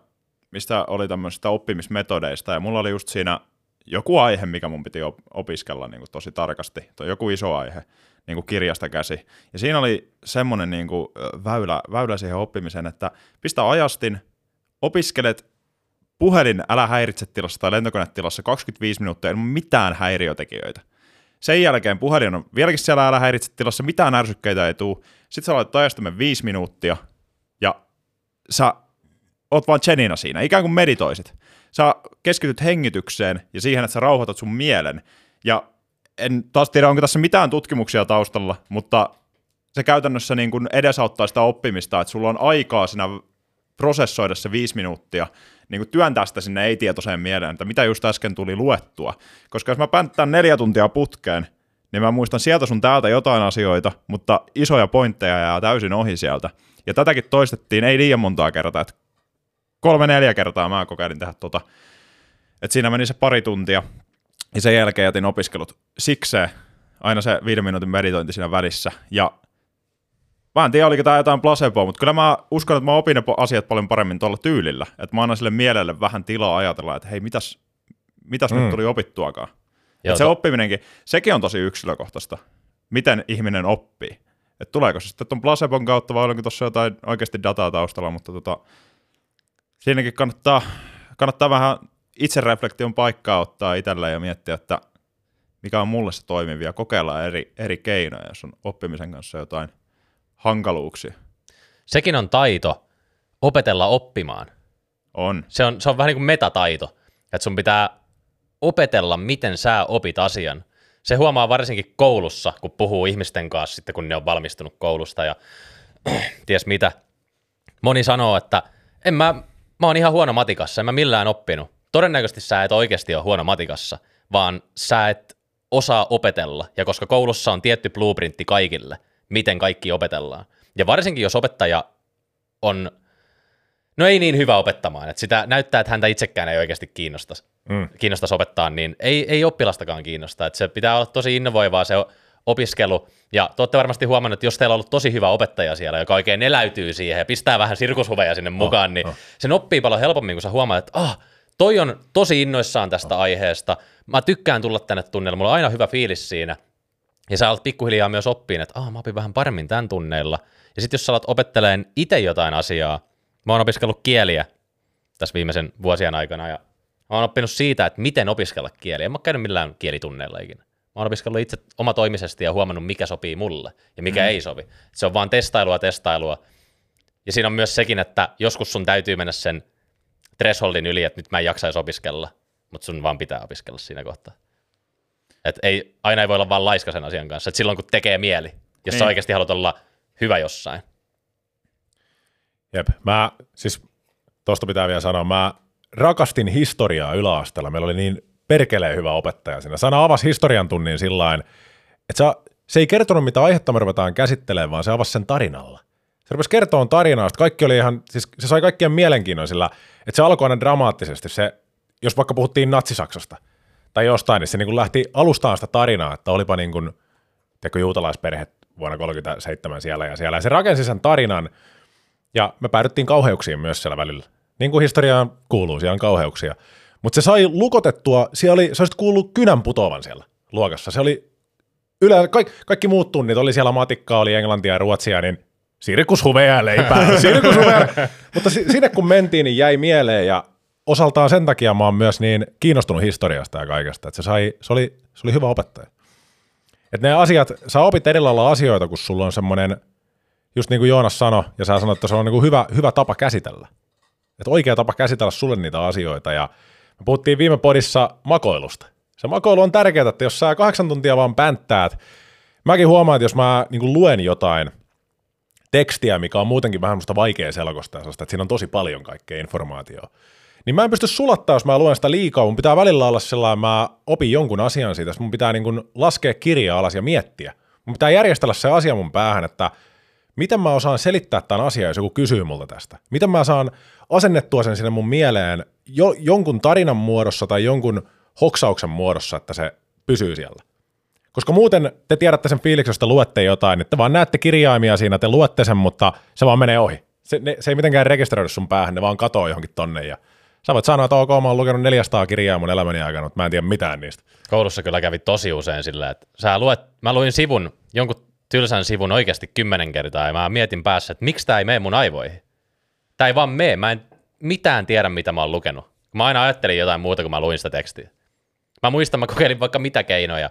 mistä oli tämmöisistä oppimismetodeista ja mulla oli just siinä joku aihe, mikä mun piti op- opiskella niin kuin tosi tarkasti, tai joku iso aihe niin kuin kirjasta käsi. Ja siinä oli semmoinen niin kuin väylä, väylä siihen oppimiseen, että pistä ajastin, opiskelet puhelin älä häiritse tilassa tai lentokonetilassa 25 minuuttia ilman mitään häiriötekijöitä. Sen jälkeen puhelin on vieläkin siellä älä häiritse tilassa, mitään ärsykkeitä ei tule. Sitten sä laitat ajastimen 5 minuuttia ja sä oot vaan Jenina siinä, ikään kuin meditoisit. Sä keskityt hengitykseen ja siihen, että sä rauhoitat sun mielen. Ja en taas tiedä, onko tässä mitään tutkimuksia taustalla, mutta se käytännössä niin kuin edesauttaa sitä oppimista, että sulla on aikaa siinä prosessoida se viisi minuuttia, niin kuin työntää sitä sinne ei-tietoiseen mieleen, että mitä just äsken tuli luettua. Koska jos mä pänttään neljä tuntia putkeen, niin mä muistan sieltä sun täältä jotain asioita, mutta isoja pointteja jää täysin ohi sieltä. Ja tätäkin toistettiin ei liian montaa kertaa, että kolme-neljä kertaa mä kokeilin tehdä tota. Et siinä meni se pari tuntia, ja sen jälkeen jätin opiskelut sikseen, aina se viiden minuutin meditointi siinä välissä, ja Mä en tiedä, oliko tämä jotain placeboa, mutta kyllä mä uskon, että mä opin ne asiat paljon paremmin tuolla tyylillä. Että mä annan sille mielelle vähän tilaa ajatella, että hei, mitäs, mitäs mm. nyt tuli opittuakaan. Joo, se to... oppiminenkin, sekin on tosi yksilökohtaista. Miten ihminen oppii. Että tuleeko se sitten tuon placebon kautta vai onko tuossa jotain oikeasti dataa taustalla, mutta tota, siinäkin kannattaa, kannattaa vähän itsereflektion paikkaa ottaa itselleen ja miettiä, että mikä on mulle se toimivia. Kokeilla eri, eri keinoja, jos on oppimisen kanssa jotain – hankaluuksia. Sekin on taito, opetella oppimaan. On. Se on, se on vähän niin kuin metataito, että sun pitää opetella, miten sä opit asian. Se huomaa varsinkin koulussa, kun puhuu ihmisten kanssa sitten, kun ne on valmistunut koulusta ja ties mitä. Moni sanoo, että en mä, mä oon ihan huono matikassa, en mä millään oppinut. Todennäköisesti sä et oikeasti ole huono matikassa, vaan sä et osaa opetella. Ja koska koulussa on tietty blueprintti kaikille – miten kaikki opetellaan. Ja varsinkin, jos opettaja on, no ei niin hyvä opettamaan, että sitä näyttää, että häntä itsekään ei oikeasti kiinnosta, mm. kiinnostaisi opettaa, niin ei, ei oppilastakaan kiinnosta. Että se pitää olla tosi innovoivaa se opiskelu, ja te olette varmasti huomannut, että jos teillä on ollut tosi hyvä opettaja siellä, joka oikein eläytyy siihen ja pistää vähän sirkushuveja sinne oh, mukaan, oh, niin oh. sen oppii paljon helpommin, kun sä huomaat, että ah, toi on tosi innoissaan tästä oh. aiheesta, mä tykkään tulla tänne tunnelle, mulla on aina hyvä fiilis siinä, ja sä alat pikkuhiljaa myös oppiin, että ah, mä opin vähän paremmin tämän tunneilla. Ja sitten jos sä alat opetteleen itse jotain asiaa, mä oon opiskellut kieliä tässä viimeisen vuosien aikana, ja mä oon oppinut siitä, että miten opiskella kieliä. En mä oon käynyt millään kielitunneilla ikinä. Mä oon opiskellut itse omatoimisesti ja huomannut, mikä sopii mulle ja mikä mm. ei sovi. Se on vaan testailua, testailua. Ja siinä on myös sekin, että joskus sun täytyy mennä sen thresholdin yli, että nyt mä en jaksaisi opiskella, mutta sun vaan pitää opiskella siinä kohtaa. Et ei, aina ei voi olla vaan laiska sen asian kanssa. Et silloin kun tekee mieli, jos niin. sä oikeasti haluat olla hyvä jossain. Jep, mä siis tuosta pitää vielä sanoa, mä rakastin historiaa yläasteella. Meillä oli niin perkeleen hyvä opettaja siinä. Sana avasi historian tunnin sillä että se, ei kertonut, mitä aihetta me ruvetaan käsittelemään, vaan se avasi sen tarinalla. Se rupesi kertoa tarinaa, kaikki oli ihan, siis se sai kaikkien mielenkiinnon sillä, että se alkoi aina dramaattisesti. Se, jos vaikka puhuttiin natsisaksasta – tai jostain, niin se niin kuin lähti alustaan sitä tarinaa, että olipa niin kuin, teko juutalaisperhe vuonna 1937 siellä ja siellä. Ja se rakensi sen tarinan, ja me päädyttiin kauheuksiin myös siellä välillä. Niin kuin historiaan kuuluu, siellä on kauheuksia. Mutta se sai lukotettua, siellä oli, se olisi kuullut kynän putoavan siellä luokassa. Se oli yle, kaikki, kaikki muut tunnit, oli siellä matikkaa, oli englantia ja ruotsia, niin sirkushuveja leipää, sirkushuveja. Mutta sinne kun mentiin, niin jäi mieleen ja osaltaan sen takia mä oon myös niin kiinnostunut historiasta ja kaikesta, että se, sai, se, oli, se oli hyvä opettaja. Että ne asiat, sä opit eri lailla asioita, kun sulla on semmoinen, just niin kuin Joonas sanoi, ja sä sanoit, että se on niin kuin hyvä, hyvä tapa käsitellä. Että oikea tapa käsitellä sulle niitä asioita, ja me puhuttiin viime podissa makoilusta. Se makoilu on tärkeää, että jos sä kahdeksan tuntia vaan pänttäät, mäkin huomaan, että jos mä niin luen jotain tekstiä, mikä on muutenkin vähän musta vaikea selkosta, että siinä on tosi paljon kaikkea informaatiota, niin mä en pysty sulattaa, jos mä luen sitä liikaa. Mun pitää välillä olla sellainen, mä opin jonkun asian siitä. Mun pitää niin kuin laskea kirjaa alas ja miettiä. Mun pitää järjestellä se asia mun päähän, että miten mä osaan selittää tämän asian, jos joku kysyy multa tästä. Miten mä saan asennettua sen sinne mun mieleen jo, jonkun tarinan muodossa tai jonkun hoksauksen muodossa, että se pysyy siellä. Koska muuten te tiedätte sen fiiliksen, jos te luette jotain, että vaan näette kirjaimia siinä, te luette sen, mutta se vaan menee ohi. Se, ne, se ei mitenkään rekisteröidy sun päähän, ne vaan katoo johonkin tonne ja Sä voit sanoa, että ok, mä oon lukenut 400 kirjaa mun elämäni aikana, mutta mä en tiedä mitään niistä. Koulussa kyllä kävi tosi usein sillä, että sä luet, mä luin sivun, jonkun tylsän sivun oikeasti kymmenen kertaa, ja mä mietin päässä, että miksi tämä ei mene mun aivoihin. Tämä ei vaan mene, mä en mitään tiedä, mitä mä oon lukenut. Mä aina ajattelin jotain muuta, kun mä luin sitä tekstiä. Mä muistan, mä kokeilin vaikka mitä keinoja.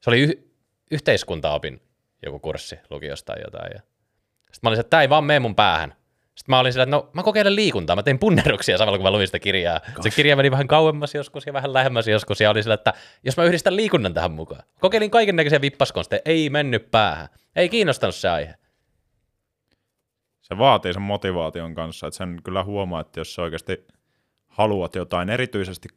Se oli y- yhteiskuntaopin joku kurssi lukiosta tai jotain. Ja... Sitten mä olin että tämä ei vaan mene mun päähän. Sitten mä olin sillä, että no mä kokeilen liikuntaa, mä tein punneruksia samalla kun mä luin sitä kirjaa. Gosh. Se kirja meni vähän kauemmas joskus ja vähän lähemmäs joskus ja oli sillä, että jos mä yhdistän liikunnan tähän mukaan. Kokeilin kaiken näköisiä vippaskonsteja, ei mennyt päähän. Ei kiinnostanut se aihe. Se vaatii sen motivaation kanssa, että sen kyllä huomaa, että jos sä oikeasti haluat jotain erityisesti,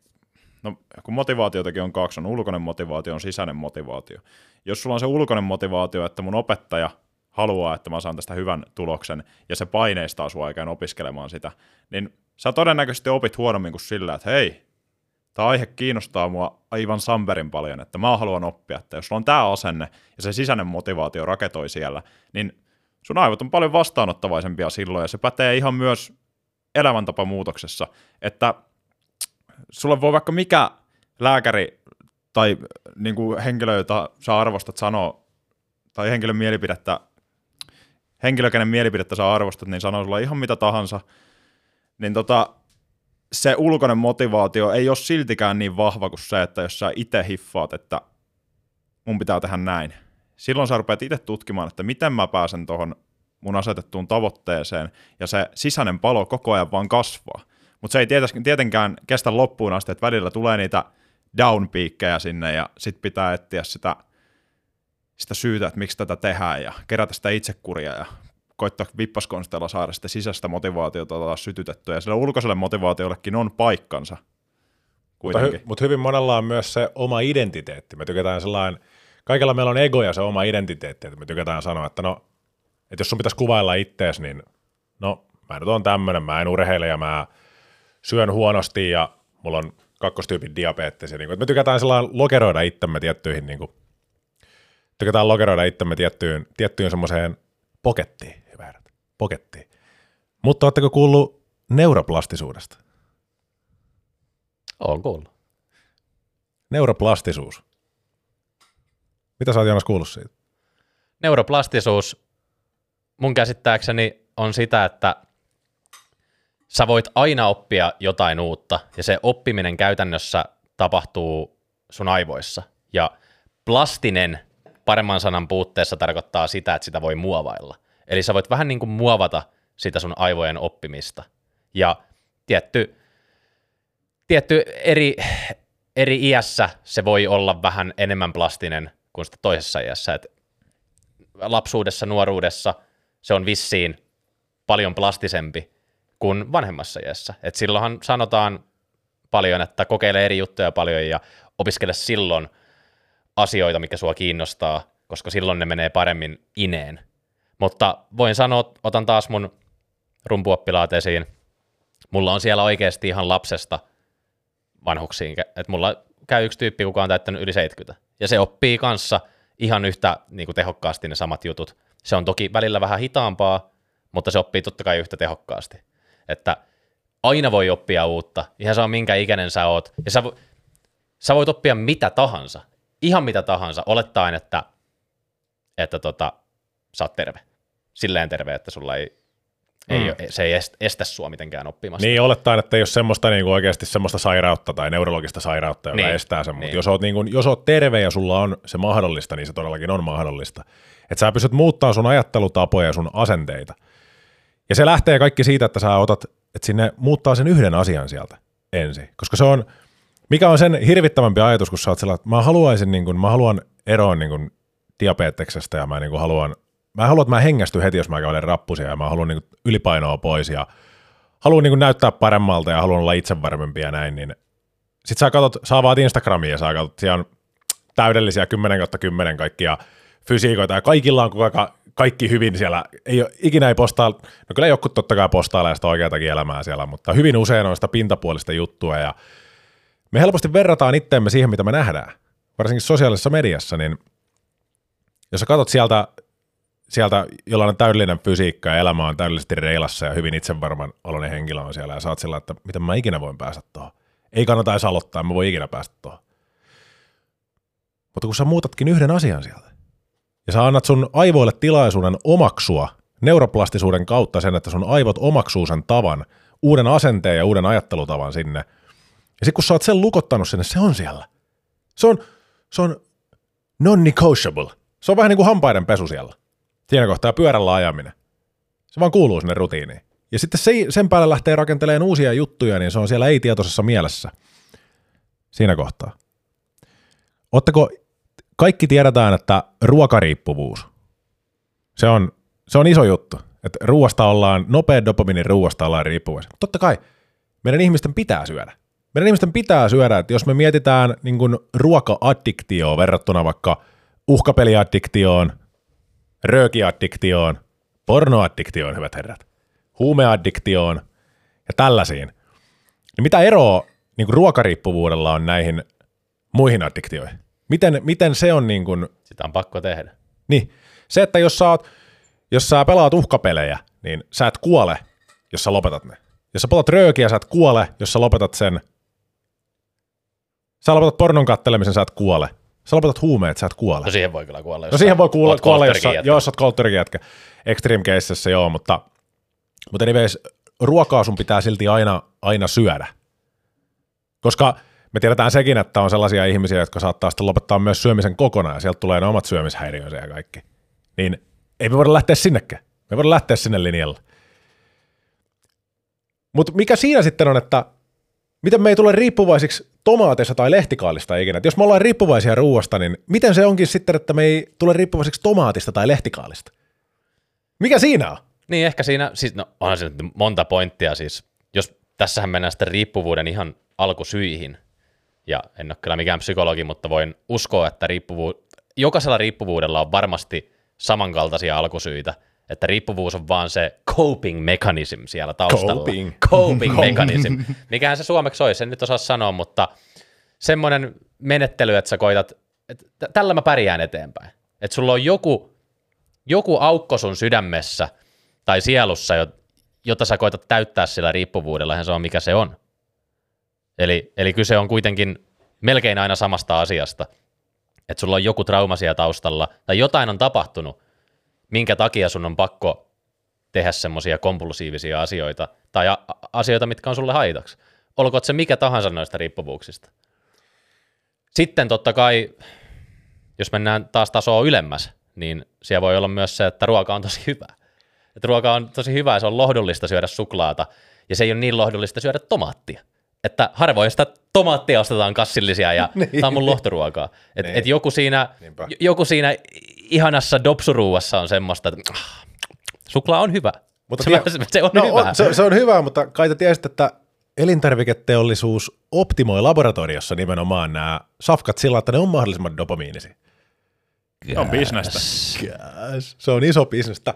no kun motivaatiotakin on kaksi, on ulkoinen motivaatio, on sisäinen motivaatio. Jos sulla on se ulkoinen motivaatio, että mun opettaja – haluaa, että mä saan tästä hyvän tuloksen, ja se paineistaa sua aikaan opiskelemaan sitä, niin sä todennäköisesti opit huonommin kuin sillä, että hei, tämä aihe kiinnostaa mua aivan samperin paljon, että mä haluan oppia, että jos sulla on tämä asenne ja se sisäinen motivaatio raketoi siellä, niin sun aivot on paljon vastaanottavaisempia silloin, ja se pätee ihan myös elämäntapamuutoksessa, että sulla voi vaikka mikä lääkäri tai niin kuin henkilö, jota sä arvostat, sanoa, tai henkilön mielipidettä henkilö, kenen mielipidettä sä arvostat, niin sanoo sulla ihan mitä tahansa, niin tota, se ulkoinen motivaatio ei ole siltikään niin vahva kuin se, että jos sä itse hiffaat, että mun pitää tehdä näin. Silloin sä rupeat itse tutkimaan, että miten mä pääsen tuohon mun asetettuun tavoitteeseen, ja se sisäinen palo koko ajan vaan kasvaa. Mutta se ei tietenkään kestä loppuun asti, että välillä tulee niitä downpeakkejä sinne, ja sit pitää etsiä sitä – sitä syytä, että miksi tätä tehdään ja kerätä sitä itsekuria ja koittaa vippaskonsteilla saada sitä sisäistä motivaatiota taas sytytettyä. Ja sillä ulkoiselle motivaatiollekin on paikkansa. Mutta, hy, mutta hyvin monella on myös se oma identiteetti. Me tykätään sellainen, kaikilla meillä on ego ja se oma identiteetti, että me tykätään sanoa, että no, että jos sun pitäisi kuvailla ittees, niin no, mä nyt on tämmöinen, mä en urheile ja mä syön huonosti ja mulla on kakkostyypin diabetes. Ja niin kuin, että me tykätään sellainen lokeroida itsemme tiettyihin niin kuin, tykätään lokeroida itsemme tiettyyn, tiettyyn semmoiseen pokettiin, hyvä herrat, pokettiin. Mutta oletteko kuullut neuroplastisuudesta? Olen kuullut. Neuroplastisuus. Mitä sä oot Jonas kuullut siitä? Neuroplastisuus mun käsittääkseni on sitä, että sä voit aina oppia jotain uutta, ja se oppiminen käytännössä tapahtuu sun aivoissa. Ja plastinen paremman sanan puutteessa tarkoittaa sitä, että sitä voi muovailla. Eli sä voit vähän niin kuin muovata sitä sun aivojen oppimista. Ja tietty, tietty eri, eri iässä se voi olla vähän enemmän plastinen kuin sitä toisessa iässä. Et lapsuudessa, nuoruudessa se on vissiin paljon plastisempi kuin vanhemmassa iässä. Et silloinhan sanotaan paljon, että kokeile eri juttuja paljon ja opiskele silloin – asioita, mikä sua kiinnostaa, koska silloin ne menee paremmin ineen. Mutta voin sanoa, otan taas mun rumpuoppilaat esiin. Mulla on siellä oikeasti ihan lapsesta vanhuksiin, että mulla käy yksi tyyppi, kuka on täyttänyt yli 70. Ja se oppii kanssa ihan yhtä niin kuin tehokkaasti ne samat jutut. Se on toki välillä vähän hitaampaa, mutta se oppii totta kai yhtä tehokkaasti. Että aina voi oppia uutta, ihan saa minkä ikäinen sä oot. Ja sä, sä voit oppia mitä tahansa ihan mitä tahansa, olettaen, että, että tota, sä oot terve. Silleen terve, että sulla ei, mm. ei, se ei estä sua mitenkään oppimasta. Niin, olettaen, että ei ole semmoista niin kuin oikeasti semmoista sairautta tai neurologista sairautta, joka niin. estää sen, mutta niin. jos, oot, niin kuin, jos oot terve ja sulla on se mahdollista, niin se todellakin on mahdollista. Että sä pystyt muuttamaan sun ajattelutapoja ja sun asenteita. Ja se lähtee kaikki siitä, että sä otat, että sinne muuttaa sen yhden asian sieltä ensin, koska se on – mikä on sen hirvittävämpi ajatus, kun sä oot sillä, että mä haluaisin, niin kuin, mä haluan eroon niin kuin, diabeteksestä ja mä niin kuin, haluan, mä haluan, että mä hengästyn heti, jos mä käyn rappusia ja mä haluan niin ylipainoa pois ja haluan niin näyttää paremmalta ja haluan olla itsevarmempi ja näin, niin sit sä katsot, sä avaat Instagramia ja sä katsot, siellä on täydellisiä 10 kautta 10 kaikkia fysiikoita ja kaikilla on koko ajan kaikki hyvin siellä. Ei ole, ikinä ei postaa, no kyllä joku totta kai postailee sitä oikeatakin elämää siellä, mutta hyvin usein on sitä pintapuolista juttua ja me helposti verrataan itteemme siihen, mitä me nähdään, varsinkin sosiaalisessa mediassa, niin jos sä katsot sieltä, sieltä, jolla on täydellinen fysiikka ja elämä on täydellisesti reilassa ja hyvin itsevarman oloinen henkilö on siellä ja saat sillä, että miten mä ikinä voin päästä tuohon. Ei kannata edes aloittaa, mä voi ikinä päästä tuohon. Mutta kun sä muutatkin yhden asian sieltä, ja sä annat sun aivoille tilaisuuden omaksua neuroplastisuuden kautta sen, että sun aivot omaksuu sen tavan, uuden asenteen ja uuden ajattelutavan sinne. Ja sitten kun sä oot sen lukottanut sinne, se on siellä. Se on, se on non-negotiable. Se on vähän niin kuin hampaiden pesu siellä. Siinä kohtaa pyörällä ajaminen. Se vaan kuuluu sinne rutiiniin. Ja sitten se, sen päälle lähtee rakentelemaan uusia juttuja, niin se on siellä ei-tietoisessa mielessä. Siinä kohtaa. Ottako, kaikki tiedetään, että ruokariippuvuus, se on, se on iso juttu. Että ruoasta ollaan, nopea dopaminin ruoasta ollaan riippuvaisia. Totta kai, meidän ihmisten pitää syödä. Meidän ihmisten pitää syödä, että jos me mietitään niin ruoka-addiktioon verrattuna vaikka uhkapeliaddiktioon, röökiaddiktioon, pornoaddiktioon, hyvät herrat, huumeaddiktioon ja tällaisiin, niin mitä eroa niin kuin ruokariippuvuudella on näihin muihin addiktioihin? Miten, miten se on niin kuin, Sitä on pakko tehdä. niin, se, että jos sä, oot, jos sä pelaat uhkapelejä, niin sä et kuole, jos sä lopetat ne. Jos sä pelaat röökiä, sä et kuole, jos sä lopetat sen. Sä lopetat pornon kattelemisen, sä et kuole. Sä lopetat huumeet, sä et kuole. No siihen voi kyllä kuolla. Jos No siihen voi kuulla, oot kuolla jos, jos sä oot kulttuurikin jätkä. Extreme caseissa joo, mutta, mutta anyways, ruokaa sun pitää silti aina, aina syödä. Koska me tiedetään sekin, että on sellaisia ihmisiä, jotka saattaa sitten lopettaa myös syömisen kokonaan, ja sieltä tulee ne omat syömishäiriönsä ja kaikki. Niin ei me voida lähteä sinnekään. Me voida lähteä sinne linjalle. Mutta mikä siinä sitten on, että miten me ei tule riippuvaisiksi tomaateista tai lehtikaalista ikinä. Et jos me ollaan riippuvaisia ruoasta, niin miten se onkin sitten, että me ei tule riippuvaisiksi tomaatista tai lehtikaalista? Mikä siinä on? Niin ehkä siinä, siis no onhan se nyt monta pointtia siis, jos tässähän mennään sitten riippuvuuden ihan alkusyihin, ja en ole kyllä mikään psykologi, mutta voin uskoa, että riippuvu- jokaisella riippuvuudella on varmasti samankaltaisia alkusyitä, että riippuvuus on vaan se coping mechanism siellä taustalla. Coping. Coping mechanism. Mikähän se suomeksi olisi, en nyt osaa sanoa, mutta semmoinen menettely, että sä koitat, että tällä mä pärjään eteenpäin. Että sulla on joku, joku aukko sun sydämessä tai sielussa, jo- jota sä koitat täyttää sillä riippuvuudella, se on mikä se on. Eli, eli kyse on kuitenkin melkein aina samasta asiasta. Että sulla on joku trauma siellä taustalla, tai jotain on tapahtunut, minkä takia sun on pakko tehdä semmoisia kompulsiivisia asioita, tai a- asioita, mitkä on sulle haitaksi. Olkoon se mikä tahansa noista riippuvuuksista. Sitten totta kai, jos mennään taas tasoa ylemmäs, niin siellä voi olla myös se, että ruoka on tosi hyvä. Että ruoka on tosi hyvä ja se on lohdullista syödä suklaata, ja se ei ole niin lohdullista syödä tomaattia. Että harvoin sitä tomaattia ostetaan kassillisia ja niin. tämä on mun lohtoruokaa. Et, Niin. et joku, siinä, Niinpä. joku siinä ihanassa dopsuruuassa on semmoista, että ah, suklaa on hyvä. Mutta se, tie- se on no, hyvä. On, se, se on hyvä, mutta kai te tiesit, että elintarviketeollisuus optimoi laboratoriossa nimenomaan nämä safkat sillä, että ne on mahdollisimman dopamiinisia. On bisnestä. Yes. Se on iso bisnestä.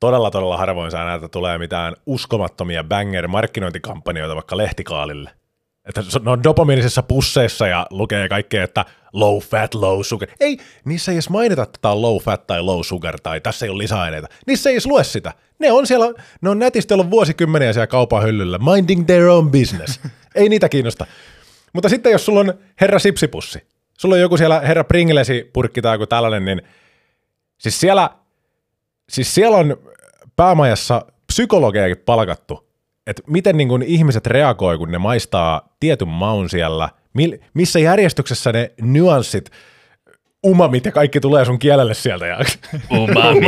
Todella, todella harvoin saa näitä tulee mitään uskomattomia banger-markkinointikampanjoita vaikka lehtikaalille. Että ne on dopamiinisissa pusseissa ja lukee kaikkea, että low fat, low sugar. Ei, niissä ei edes mainita, että tämä on low fat tai low sugar tai tässä ei ole lisäaineita. Niissä ei edes lue sitä. Ne on siellä, ne on nätisti ollut vuosikymmeniä siellä kaupan hyllyllä, minding their own business. ei niitä kiinnosta. Mutta sitten jos sulla on herra sipsipussi, sulla on joku siellä herra Pringlesi purkki tai joku tällainen, niin siis siellä, siis siellä on päämajassa psykologejakin palkattu, että miten niin kuin ihmiset reagoi, kun ne maistaa tietyn maun siellä, mil, missä järjestyksessä ne nyanssit, umamit ja kaikki tulee sun kielelle sieltä. Ja, Umami.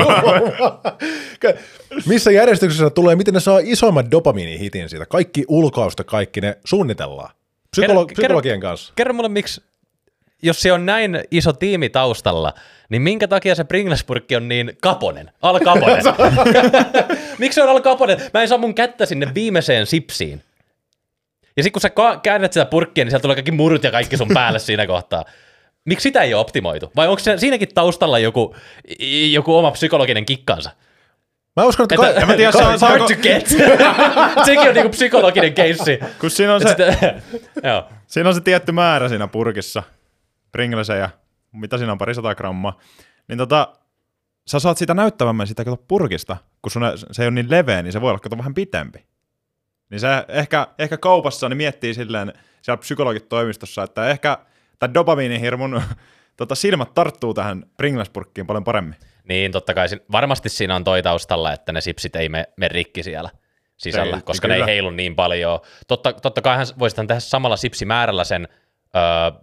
missä järjestyksessä tulee, miten ne saa isomman dopamiinihitin siitä. Kaikki ulkoista, kaikki ne suunnitellaan. Psykolo- Kerro- psykologien kanssa. Kerro mulle, miksi, jos se on näin iso tiimi taustalla, niin minkä takia se Pringles-purkki on niin kaponen? Al kaponen. miksi se on al kaponen? Mä en saa mun kättä sinne viimeiseen sipsiin. Ja sitten kun sä ka- käännät sitä purkkia, niin sieltä tulee kaikki murut ja kaikki sun päälle siinä kohtaa. Miksi sitä ei ole optimoitu? Vai onko se siinäkin taustalla joku, joku oma psykologinen kikkansa? Mä uskon, että, Että, ka- mä tiedä, se on- hard to get. Sekin on niinku psykologinen keissi. Kun siinä on, se, joo. siinä on se tietty määrä siinä purkissa, Pringlesejä, mitä siinä on, pari sata grammaa, niin tota, sä saat sitä näyttävämmän sitä kato purkista, kun sun, se ei ole niin leveä, niin se voi olla kato vähän pitempi. Niin se ehkä, ehkä kaupassa ne miettii silleen siellä psykologit toimistossa, että ehkä tämä dopamiinihirmun tota, silmät tarttuu tähän Pringles-purkkiin paljon paremmin. Niin, totta kai. Varmasti siinä on toi taustalla, että ne sipsit ei me, me rikki siellä sisällä, Ei, koska ne ei kyllä. heilu niin paljon. Totta, totta kai voisitan tehdä samalla sipsimäärällä sen öö,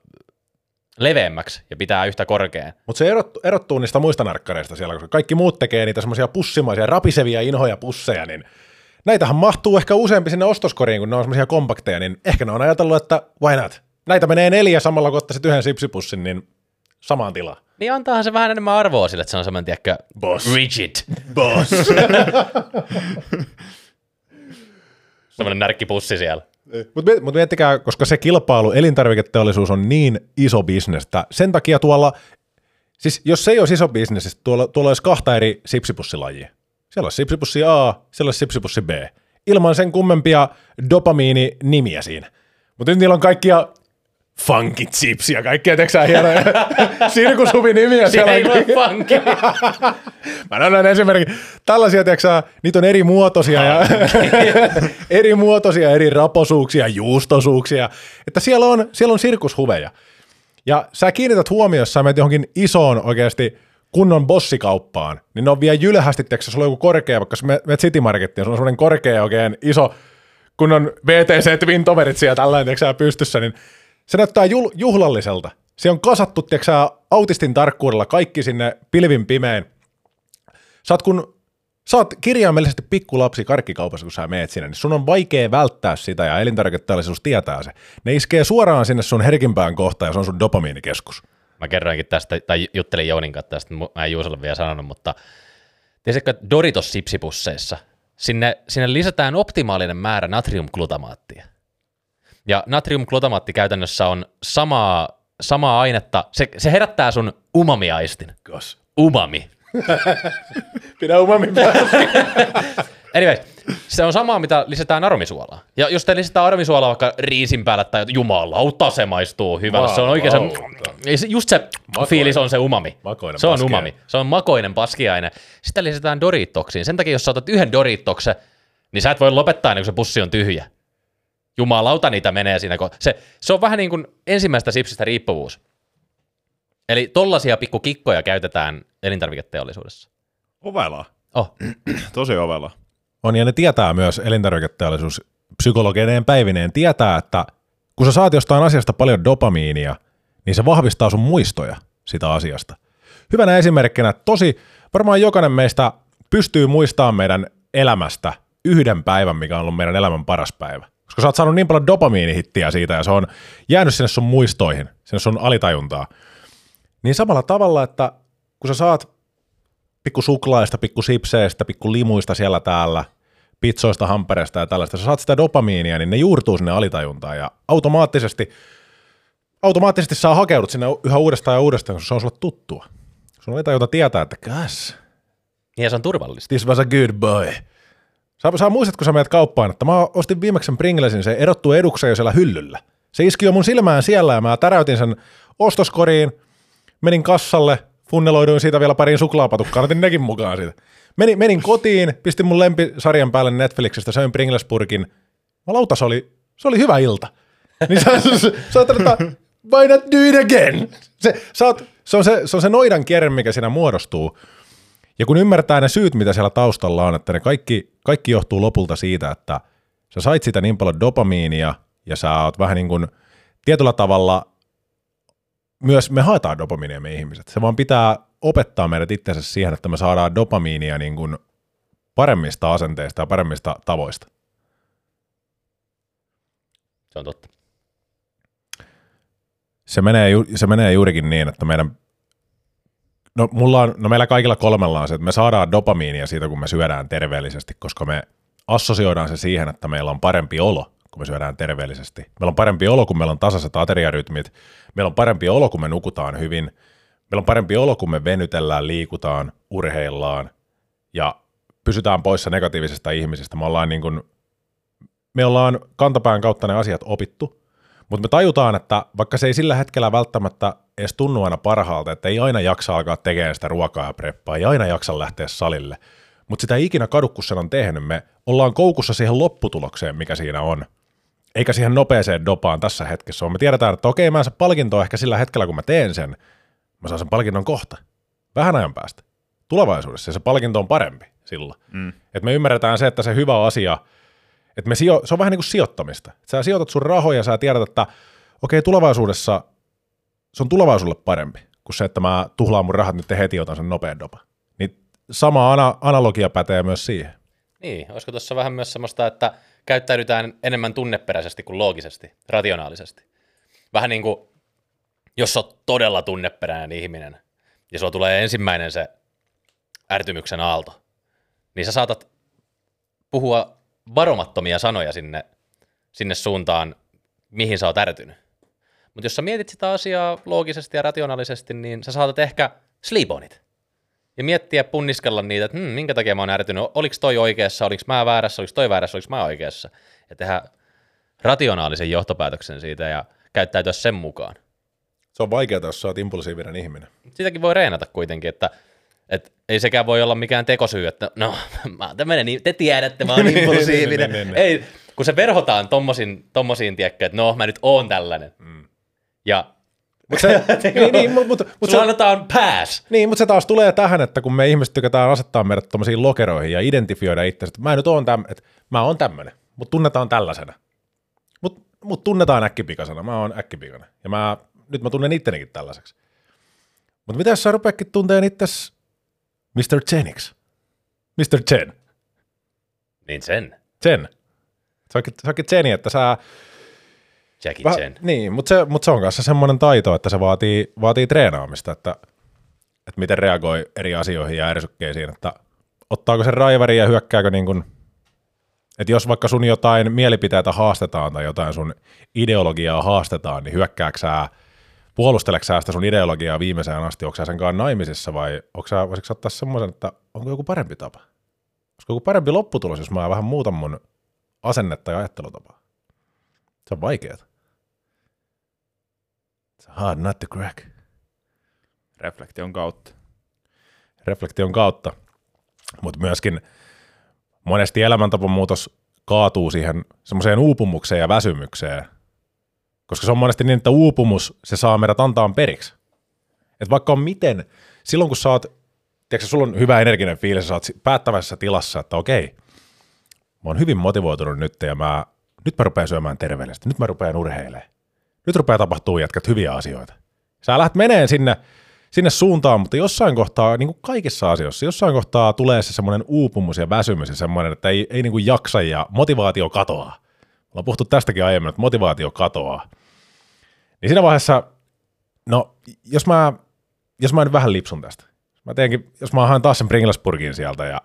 leveämmäksi ja pitää yhtä korkean. Mutta se erottuu, erottuu niistä muista narkkareista siellä, koska kaikki muut tekee niitä semmoisia pussimaisia, rapisevia inhoja pusseja, niin näitähän mahtuu ehkä useampi sinne ostoskoriin, kun ne on semmoisia kompakteja, niin ehkä ne on ajatellut, että why not? Näitä menee neljä samalla, kun ottaisit yhden sipsipussin, niin samaan tilaan. Niin antaahan se vähän enemmän arvoa sille, että se on semmoinen, tiedätkö, Boss. rigid. Boss. Semmoinen närkkipussi siellä. Mutta mut miettikää, koska se kilpailu, elintarviketeollisuus on niin iso bisnestä, sen takia tuolla, siis jos se ei olisi iso bisnes, siis tuolla, tuolla olisi kahta eri sipsipussilajia. Siellä olisi sipsipussi A, siellä olisi sipsipussi B. Ilman sen kummempia dopamiini-nimiä siinä. Mutta nyt niillä on kaikkia funkit chips ja kaikkea, teksää hienoja sirkushuvin-nimiä. Se siellä ei on- ole funky. Mä annan esimerkiksi tällaisia, tiiäksä, niitä on eri muotoisia ja eri muotoisia, eri raposuuksia, juustosuuksia, että siellä on, siellä on sirkushuveja. Ja sä kiinnität huomioon, jos sä menet johonkin isoon oikeasti kunnon bossikauppaan, niin ne on vielä jylhästi, tiiäksä, sulla on joku korkea, vaikka sä menet City Markettiin, sulla on semmoinen korkea oikein iso, kunnon VTC Twin Toverit siellä tällainen, tiiäksä, pystyssä, niin se näyttää jul- juhlalliselta. Se on kasattu, tiiäksä, autistin tarkkuudella kaikki sinne pilvin pimein sä oot kun sä oot kirjaimellisesti pikkulapsi karkkikaupassa, kun sä meet sinne, niin sun on vaikea välttää sitä ja elintarviketeollisuus tietää se. Ne iskee suoraan sinne sun herkimpään kohtaan ja se on sun dopamiinikeskus. Mä kerroinkin tästä, tai juttelin Jounin kanssa tästä, mä en Juusolle vielä sanonut, mutta tiesitkö, että Doritos sipsipusseissa, sinne, sinne lisätään optimaalinen määrä natriumglutamaattia. Ja natriumglutamaatti käytännössä on samaa, samaa ainetta, se, se herättää sun umami-aistin. Kos. Umami. Pidä umami. Anyways, se on samaa, mitä lisätään aromisuolaa. Ja jos te lisätään aromisuolaa vaikka riisin päällä tai jumalauta, se maistuu hyvälle. Se on oikein se, just se fiilis on se umami. Makoinen se on paskiaine. umami. Se on makoinen paskiaine. Sitä lisätään Doritoksiin. Sen takia, jos sä otat yhden Doritoksen, niin sä et voi lopettaa ennen kuin se pussi on tyhjä. Jumalauta niitä menee siinä. kun- Se, se on vähän niin kuin ensimmäistä sipsistä riippuvuus. Eli tollasia pikkukikkoja käytetään elintarviketeollisuudessa. Ovelaa. Oh, Tosi ovelaa. On, ja ne tietää myös elintarviketeollisuus psykologeineen päivineen, tietää, että kun sä saat jostain asiasta paljon dopamiinia, niin se vahvistaa sun muistoja sitä asiasta. Hyvänä esimerkkinä, tosi, varmaan jokainen meistä pystyy muistamaan meidän elämästä yhden päivän, mikä on ollut meidän elämän paras päivä. Koska sä oot saanut niin paljon dopamiinihittiä siitä, ja se on jäänyt sinne sun muistoihin, sinne sun alitajuntaa. Niin samalla tavalla, että kun sä saat pikku suklaista, pikku sipseistä, pikku limuista siellä täällä, pizzoista, hampereista ja tällaista, sä saat sitä dopamiinia, niin ne juurtuu sinne alitajuntaan ja automaattisesti, automaattisesti saa hakeudut sinne yhä uudestaan ja uudestaan, koska se on sulle tuttua. Sun alitajunta tietää, että kas, niin ja se on turvallista. this was a good boy. Sä, sä muistat, kun sä menet kauppaan, että mä ostin viimeksi Pringlesin, se erottuu edukseen jo siellä hyllyllä. Se iski jo mun silmään siellä ja mä täräytin sen ostoskoriin, menin kassalle, funneloiduin siitä vielä pariin suklaapatukkaan, otin nekin mukaan siitä. Menin, menin kotiin, pistin mun lempisarjan päälle Netflixistä, söin Pringlespurkin. Mä lauta, se oli, se oli hyvä ilta. Niin sä, sä, sä, sä että why not do it again? Se, sä oot, se, on se, se on se noidan kierre, mikä siinä muodostuu. Ja kun ymmärtää ne syyt, mitä siellä taustalla on, että ne kaikki, kaikki johtuu lopulta siitä, että sä sait sitä niin paljon dopamiinia ja sä oot vähän niin kuin tietyllä tavalla, myös me haetaan dopamiinia me ihmiset. Se vaan pitää opettaa meidät itsensä siihen, että me saadaan dopamiinia niin kuin paremmista asenteista ja paremmista tavoista. Se on totta. Se menee, se menee juurikin niin, että meidän No, mulla on, no meillä kaikilla kolmella on se, että me saadaan dopamiinia siitä, kun me syödään terveellisesti, koska me assosioidaan se siihen, että meillä on parempi olo, kun me syödään terveellisesti. Meillä on parempi olo, kun meillä on tasaiset ateriarytmit. Meillä on parempi olo, kun me nukutaan hyvin. Meillä on parempi olo, kun me venytellään, liikutaan, urheillaan ja pysytään poissa negatiivisista ihmisistä. Me ollaan, niin kuin, me ollaan kantapään kautta ne asiat opittu, Mutta me tajutaan, että vaikka se ei sillä hetkellä välttämättä edes tunnu aina parhaalta, että ei aina jaksa alkaa tekemään sitä ruokaa ja preppaa, ei aina jaksa lähteä salille, mutta sitä ei ikinä kadu, kun sen on tehnyt. Me ollaan koukussa siihen lopputulokseen, mikä siinä on, eikä siihen nopeeseen dopaan tässä hetkessä. Me tiedetään, että okei, mä se palkinto ehkä sillä hetkellä, kun mä teen sen, mä saan sen palkinnon kohta, vähän ajan päästä. Tulevaisuudessa se palkinto on parempi silloin. Mm. Et me ymmärretään se, että se hyvä asia, että me sijo, se on vähän niin kuin sijoittamista. Sä sijoitat sun rahoja, sä tiedät, että okei, tulevaisuudessa se on tulevaisuudelle parempi kuin se, että mä tuhlaan mun rahat nyt heti otan sen nopean dopa. Niin sama ana- analogia pätee myös siihen. Niin, olisiko tuossa vähän myös semmoista, että käyttäydytään enemmän tunneperäisesti kuin loogisesti, rationaalisesti. Vähän niin kuin, jos olet todella tunneperäinen ihminen, ja sulla tulee ensimmäinen se ärtymyksen aalto, niin sä saatat puhua varomattomia sanoja sinne, sinne suuntaan, mihin sä oot ärtynyt. Mutta jos sä mietit sitä asiaa loogisesti ja rationaalisesti, niin sä saatat ehkä sleep on it. Ja miettiä, punniskella niitä, että hmm, minkä takia mä oon ärtynyt, oliko toi oikeassa, oliko mä väärässä, oliko toi väärässä, oliko mä oikeassa. Ja tehdä rationaalisen johtopäätöksen siitä ja käyttäytyä sen mukaan. Se on vaikeaa, jos sä oot impulsiivinen ihminen. Sitäkin voi reenata kuitenkin, että et ei sekään voi olla mikään tekosyy, että no, mä tämmönen, niin te tiedätte, mä oon impulsiivinen. niin, niin, niin. ei, kun se verhotaan tommosiin, tommosiin tiekkä, että no, mä nyt oon tällainen. Mm. Ja Mut se, niin, niin, mut, mut, mut Sulla se, annetaan pass. niin, mutta se taas tulee tähän, että kun me ihmiset tykätään asettaa meidät tommosiin lokeroihin ja identifioida itse, että mä nyt oon täm, että mä oon tämmönen, mutta tunnetaan tällaisena. Mut, mut tunnetaan äkkipikasena, mä oon äkkipikainen. Ja mä, nyt mä tunnen ittenikin tällaiseksi. Mutta mitä jos sä rupeakin tunteen itses Mr. Cheniksi? Mr. Chen. Niin sen. Chen. Ootkin, sä ootkin Cheni, että sä... Jackie Väh, Chan. niin, mutta se, mut se on kanssa semmoinen taito, että se vaatii, vaatii treenaamista, että, että miten reagoi eri asioihin ja ärsykkeisiin, että ottaako se raivari ja hyökkääkö niin kuin, että jos vaikka sun jotain mielipiteitä haastetaan tai jotain sun ideologiaa haastetaan, niin hyökkääkö sä, puolusteleeko sä sitä sun ideologiaa viimeiseen asti, onko sä sen kanssa naimisissa vai onko sä, voisitko ottaa semmoisen, että onko joku parempi tapa? Olisiko joku parempi lopputulos, jos mä vähän muutan mun asennetta ja ajattelutapaa? Se on vaikeaa. It's hard not to crack. Reflektion kautta. Reflektion kautta. Mutta myöskin monesti elämäntapamuutos kaatuu siihen semmoiseen uupumukseen ja väsymykseen. Koska se on monesti niin, että uupumus, se saa meidät antaa periksi. Et vaikka on miten, silloin kun sä oot, tiedätkö, sulla on hyvä energinen fiilis, sä oot päättävässä tilassa, että okei, mä oon hyvin motivoitunut nyt ja mä, nyt mä rupean syömään terveellisesti, nyt mä rupean urheilemaan. Nyt rupeaa tapahtuu jätkät hyviä asioita. Sä lähdet meneen sinne, sinne suuntaan, mutta jossain kohtaa, niin kuin kaikissa asioissa, jossain kohtaa tulee se semmoinen uupumus ja väsymys ja semmoinen, että ei, ei niin kuin jaksa ja motivaatio katoaa. Ollaan puhuttu tästäkin aiemmin, että motivaatio katoaa. Niin siinä vaiheessa, no jos mä, jos mä nyt vähän lipsun tästä, mä teenkin, jos mä haen taas sen Pringlesburgin sieltä ja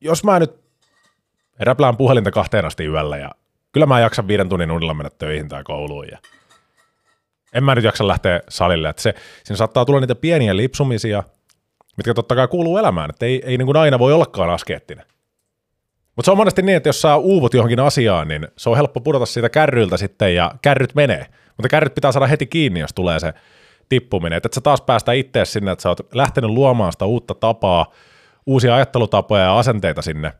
jos mä nyt räplään puhelinta kahteen asti yöllä ja kyllä mä jaksan viiden tunnin unilla mennä töihin tai kouluun ja en mä nyt jaksa lähteä salille. Että se, siinä saattaa tulla niitä pieniä lipsumisia, mitkä totta kai kuuluu elämään, että ei, ei niin kuin aina voi ollakaan askeettinen. Mutta se on monesti niin, että jos sä uuvut johonkin asiaan, niin se on helppo pudota siitä kärryltä sitten ja kärryt menee. Mutta kärryt pitää saada heti kiinni, jos tulee se tippuminen. Että et sä taas päästä itseä sinne, että sä oot lähtenyt luomaan sitä uutta tapaa, uusia ajattelutapoja ja asenteita sinne.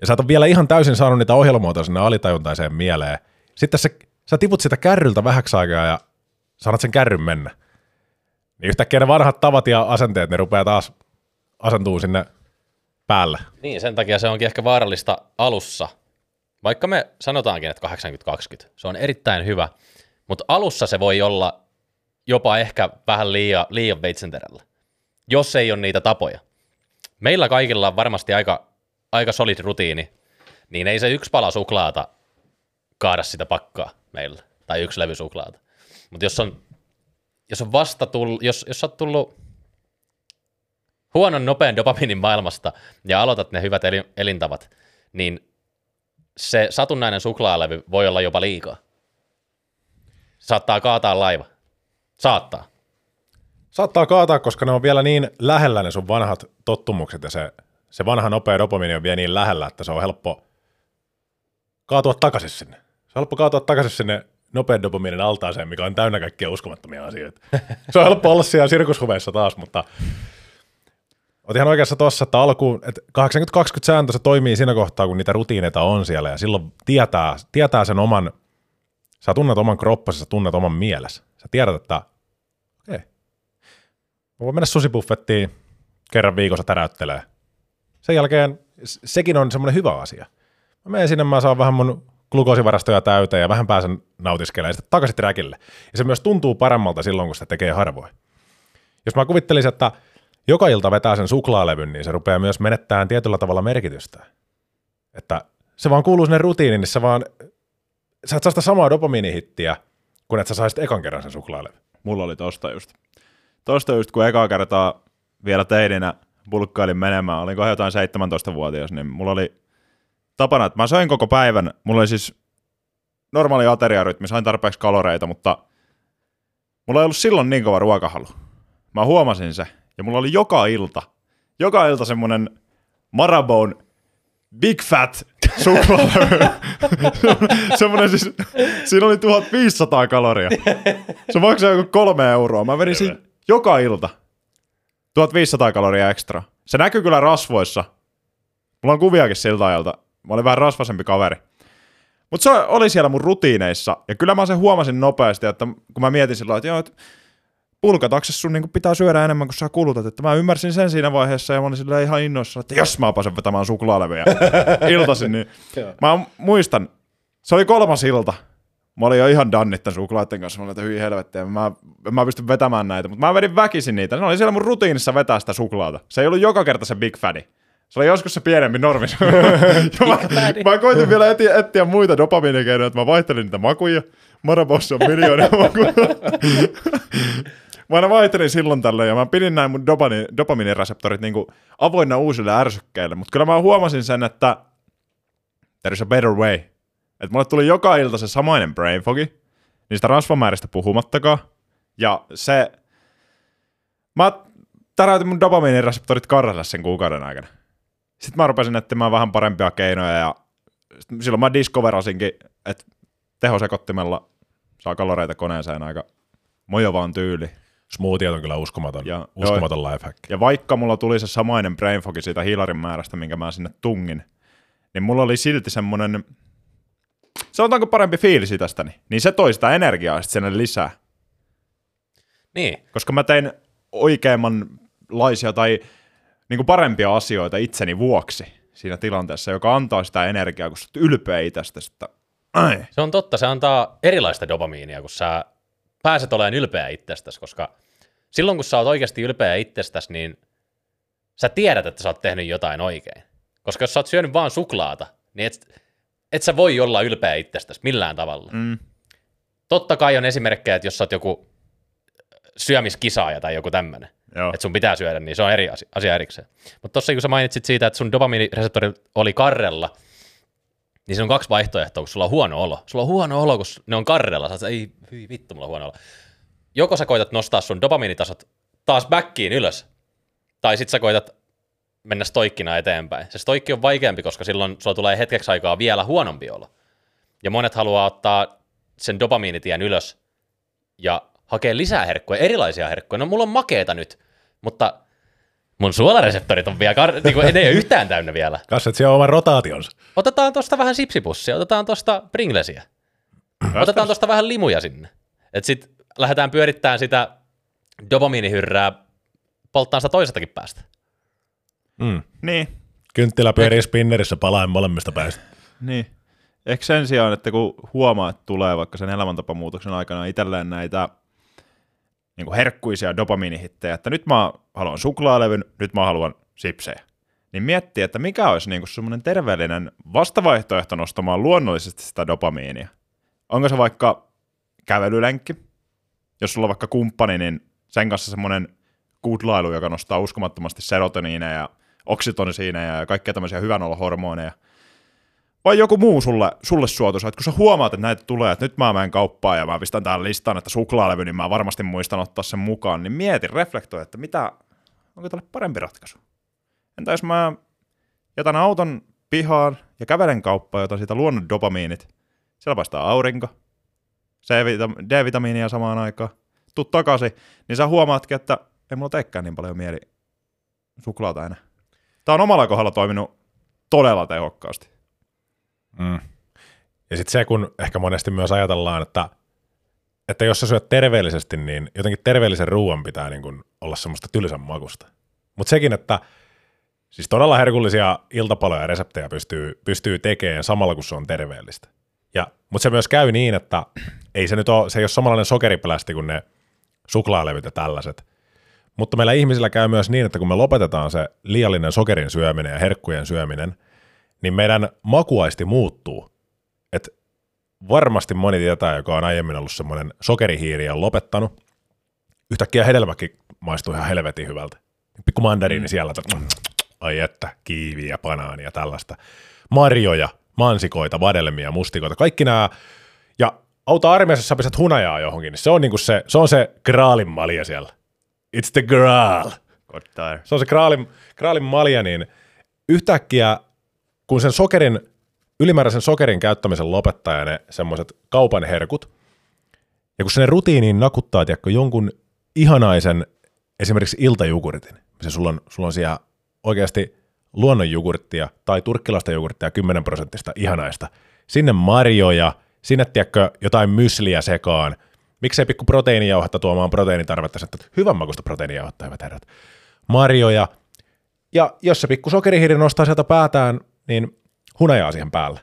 Ja sä et ole vielä ihan täysin saanut niitä ohjelmoita sinne alitajuntaiseen mieleen. Sitten se, sä tiput sitä kärryltä vähäksi aikaa ja sanat sen kärryn mennä. Niin yhtäkkiä ne vanhat tavat ja asenteet, ne rupeaa taas asentuu sinne päälle. Niin, sen takia se onkin ehkä vaarallista alussa. Vaikka me sanotaankin, että 80-20, se on erittäin hyvä, mutta alussa se voi olla jopa ehkä vähän liian, liian veitsenterällä, jos ei ole niitä tapoja. Meillä kaikilla on varmasti aika, aika solid rutiini, niin ei se yksi pala suklaata kaada sitä pakkaa meillä, tai yksi levy suklaata. Mutta jos on, jos on vasta tullut, jos, jos sä oot tullut huonon nopean dopaminin maailmasta ja aloitat ne hyvät eli- elintavat, niin se satunnainen suklaalevy voi olla jopa liikaa. Saattaa kaataa laiva. Saattaa. Saattaa kaataa, koska ne on vielä niin lähellä ne sun vanhat tottumukset ja se, se vanha nopea dopamini on vielä niin lähellä, että se on helppo kaatua takaisin sinne. Se helppo kaatua takaisin sinne nopean dopaminin altaaseen, mikä on täynnä kaikkia uskomattomia asioita. Se on helppo olla siellä sirkushuveissa taas, mutta Oot ihan oikeassa tuossa, että alkuun, että 80-20 sääntö se toimii siinä kohtaa, kun niitä rutiineita on siellä ja silloin tietää, tietää sen oman, sä tunnet oman kroppasi, sä tunnet oman mielessä. Sä tiedät, että okei, okay. mä voin mennä susibuffettiin kerran viikossa täräyttelee. Sen jälkeen sekin on semmoinen hyvä asia. Mä menen sinne, mä saan vähän mun glukoosivarastoja täyteen ja vähän pääsen nautiskelemaan sitten takaisin räkille. Ja se myös tuntuu paremmalta silloin, kun sitä tekee harvoin. Jos mä kuvittelisin, että joka ilta vetää sen suklaalevyn, niin se rupeaa myös menettämään tietyllä tavalla merkitystä. Että se vaan kuuluu sinne rutiiniin, niin sä vaan, sä et saa sitä samaa dopamiinihittiä, kun et sä saisit ekan kerran sen suklaalevyn. Mulla oli tosta just. Tosta just, kun eka kertaa vielä teininä bulkkailin menemään, olin kohan jotain 17-vuotias, niin mulla oli tapana, että mä söin koko päivän. Mulla oli siis normaali ateriarytmi, sain tarpeeksi kaloreita, mutta mulla ei ollut silloin niin kova ruokahalu. Mä huomasin se, ja mulla oli joka ilta, joka ilta semmonen Marabone Big Fat suklaalevy. semmonen siis, siinä oli 1500 kaloria. Se maksaa joku kolme euroa. Mä vedin siinä joka ilta 1500 kaloria ekstra. Se näkyy kyllä rasvoissa. Mulla on kuviakin siltä ajalta. Mä olin vähän rasvasempi kaveri. Mutta se oli siellä mun rutiineissa. Ja kyllä mä sen huomasin nopeasti, että kun mä mietin silloin, että joo, että pulkataksessa sun niinku pitää syödä enemmän kuin sä kulutat. Että mä ymmärsin sen siinä vaiheessa ja mä olin silleen ihan innoissa, että jos mä pääsen vetämään suklaalevyjä iltaisin, niin mä muistan, se oli kolmas ilta. Mä olin jo ihan dannit tämän suklaiden kanssa, mä olin, että hyi helvettiä, mä, mä pystyn vetämään näitä, mutta mä vedin väkisin niitä. Ne oli siellä mun rutiinissa vetää sitä suklaata. Se ei ollut joka kerta se Big Fatty. Se oli joskus se pienempi normi. mä, mä koitin vielä etsiä, etsiä muita dopamiinikeinoja, että mä vaihtelin niitä makuja. Marabossa on miljoonia makuja. mä aina vaihtelin silloin tällöin ja mä pidin näin mun dopamini, dopaminireseptorit niin avoinna uusille ärsykkeille, mutta kyllä mä huomasin sen, että there is a better way. Että mulle tuli joka ilta se samainen brain fogi, niistä rasvamääristä puhumattakaan, ja se, mä täräytin mun dopaminireseptorit karrelle sen kuukauden aikana. Sitten mä rupesin etsimään vähän parempia keinoja, ja silloin mä discoverasinkin, että tehosekottimella saa kaloreita koneeseen aika mojovaan tyyli. Smoothie on kyllä uskomaton, ja, uskomaton joo, lifehack. Ja vaikka mulla tuli se samainen brain fogi siitä hiilarin määrästä, minkä mä sinne tungin, niin mulla oli silti semmoinen, sanotaanko parempi fiilisi tästäni, niin se toi sitä energiaa sitten sinne lisää. Niin. Koska mä tein oikeammanlaisia tai niin kuin parempia asioita itseni vuoksi siinä tilanteessa, joka antaa sitä energiaa, kun sä ylpeä itsestä. Sitä. Se on totta, se antaa erilaista dopamiinia, kun sä pääset olemaan ylpeä itsestäsi, koska silloin kun sä oot oikeasti ylpeä itsestäsi, niin sä tiedät, että sä oot tehnyt jotain oikein. Koska jos sä oot syönyt vaan suklaata, niin et, et sä voi olla ylpeä itsestäsi millään tavalla. Mm. Totta kai on esimerkkejä, että jos sä oot joku syömiskisaaja tai joku tämmöinen, että sun pitää syödä, niin se on eri asia, asia erikseen. Mutta tossa kun sä mainitsit siitä, että sun dopamiinireseptori oli karrella, niin se on kaksi vaihtoehtoa, kun sulla on huono olo. Sulla on huono olo, kun ne on karrella. Sä ei, hyi vittu, mulla on huono olo. Joko sä koitat nostaa sun dopamiinitasot taas backiin ylös, tai sit sä koitat mennä stoikkina eteenpäin. Se stoikki on vaikeampi, koska silloin sulla tulee hetkeksi aikaa vielä huonompi olo. Ja monet haluaa ottaa sen dopamiinitien ylös ja hakea lisää herkkuja, erilaisia herkkuja. No mulla on makeeta nyt, mutta mun suolareseptorit on vielä, kar- niinku, ne ei ole yhtään täynnä vielä. Kasset siellä oman rotaationsa. Otetaan tosta vähän sipsipussia, otetaan tosta Pringlesiä. Otetaan tosta vähän limuja sinne. Et sit lähdetään pyörittämään sitä dopamiinihyrrää polttaan sitä toisestakin päästä. Mm. Niin. Kynttilä pyörii spinnerissä palaen molemmista päistä. Niin. Ehkä sen sijaan, että kun huomaa, että tulee vaikka sen elämäntapamuutoksen aikana itselleen näitä niin kuin herkkuisia dopamiinihittejä, että nyt mä haluan suklaalevyn, nyt mä haluan sipsejä. Niin miettii, että mikä olisi niin semmoinen terveellinen vastavaihtoehto nostamaan luonnollisesti sitä dopamiinia. Onko se vaikka kävelylenkki? Jos sulla on vaikka kumppani, niin sen kanssa semmoinen kuutlailu, joka nostaa uskomattomasti serotoniineja ja oksitoniineja ja kaikkea tämmöisiä hyvän hormoneja – vai joku muu sulle, sulle suotuisa, että kun sä huomaat, että näitä tulee, että nyt mä menen kauppaan ja mä pistän tähän listaan, että suklaalevy, niin mä varmasti muistan ottaa sen mukaan, niin mieti, reflektoi, että mitä, onko tälle parempi ratkaisu? Entä jos mä jätän auton pihaan ja kävelen kauppaan, jota siitä luonnon dopamiinit, siellä paistaa aurinko, D-vitamiinia samaan aikaan, tuut takaisin, niin sä huomaatkin, että ei mulla teekään niin paljon mieli suklaata enää. Tää on omalla kohdalla toiminut todella tehokkaasti. Mm. Ja sitten se, kun ehkä monesti myös ajatellaan, että, että jos sä syöt terveellisesti, niin jotenkin terveellisen ruoan pitää niin kuin olla semmoista tylsän makusta. Mutta sekin, että siis todella herkullisia iltapaloja ja reseptejä pystyy, pystyy tekemään samalla, kun se on terveellistä. Ja, mutta se myös käy niin, että ei se nyt ole, se ei ole samanlainen sokeripelästi kuin ne suklaalevyt ja tällaiset. Mutta meillä ihmisillä käy myös niin, että kun me lopetetaan se liiallinen sokerin syöminen ja herkkujen syöminen, niin meidän makuaisti muuttuu. Et varmasti moni tietää, joka on aiemmin ollut semmoinen sokerihiiri ja lopettanut. Yhtäkkiä hedelmäkin maistuu ihan helvetin hyvältä. Pikku mandariini mm. siellä, että ai että, kiiviä ja banaania ja tällaista. Marjoja, mansikoita, vadelmia, mustikoita, kaikki nämä. Ja auta armeijassa sä pistät hunajaa johonkin, niin se on, niinku se, se on se graalin malja siellä. It's the graal. Se on se graalin, graalin malja, niin yhtäkkiä kun sen sokerin, ylimääräisen sokerin käyttämisen lopettaa ja ne semmoiset kaupan herkut, ja kun se ne rutiiniin nakuttaa, tiedätkö, jonkun ihanaisen esimerkiksi iltajugurtin, se sulla on, sulla on siellä oikeasti luonnonjugurttia tai turkkilaista jogurttia 10 prosenttista ihanaista, sinne marjoja, sinne tiedätkö, jotain mysliä sekaan, miksei pikku proteiinijauhetta tuomaan proteiinitarvetta, että hyvän makusta proteiinijauhetta, hyvät herrat, marjoja, ja jos se pikku sokerihiiri nostaa sieltä päätään, niin hunajaa siihen päälle.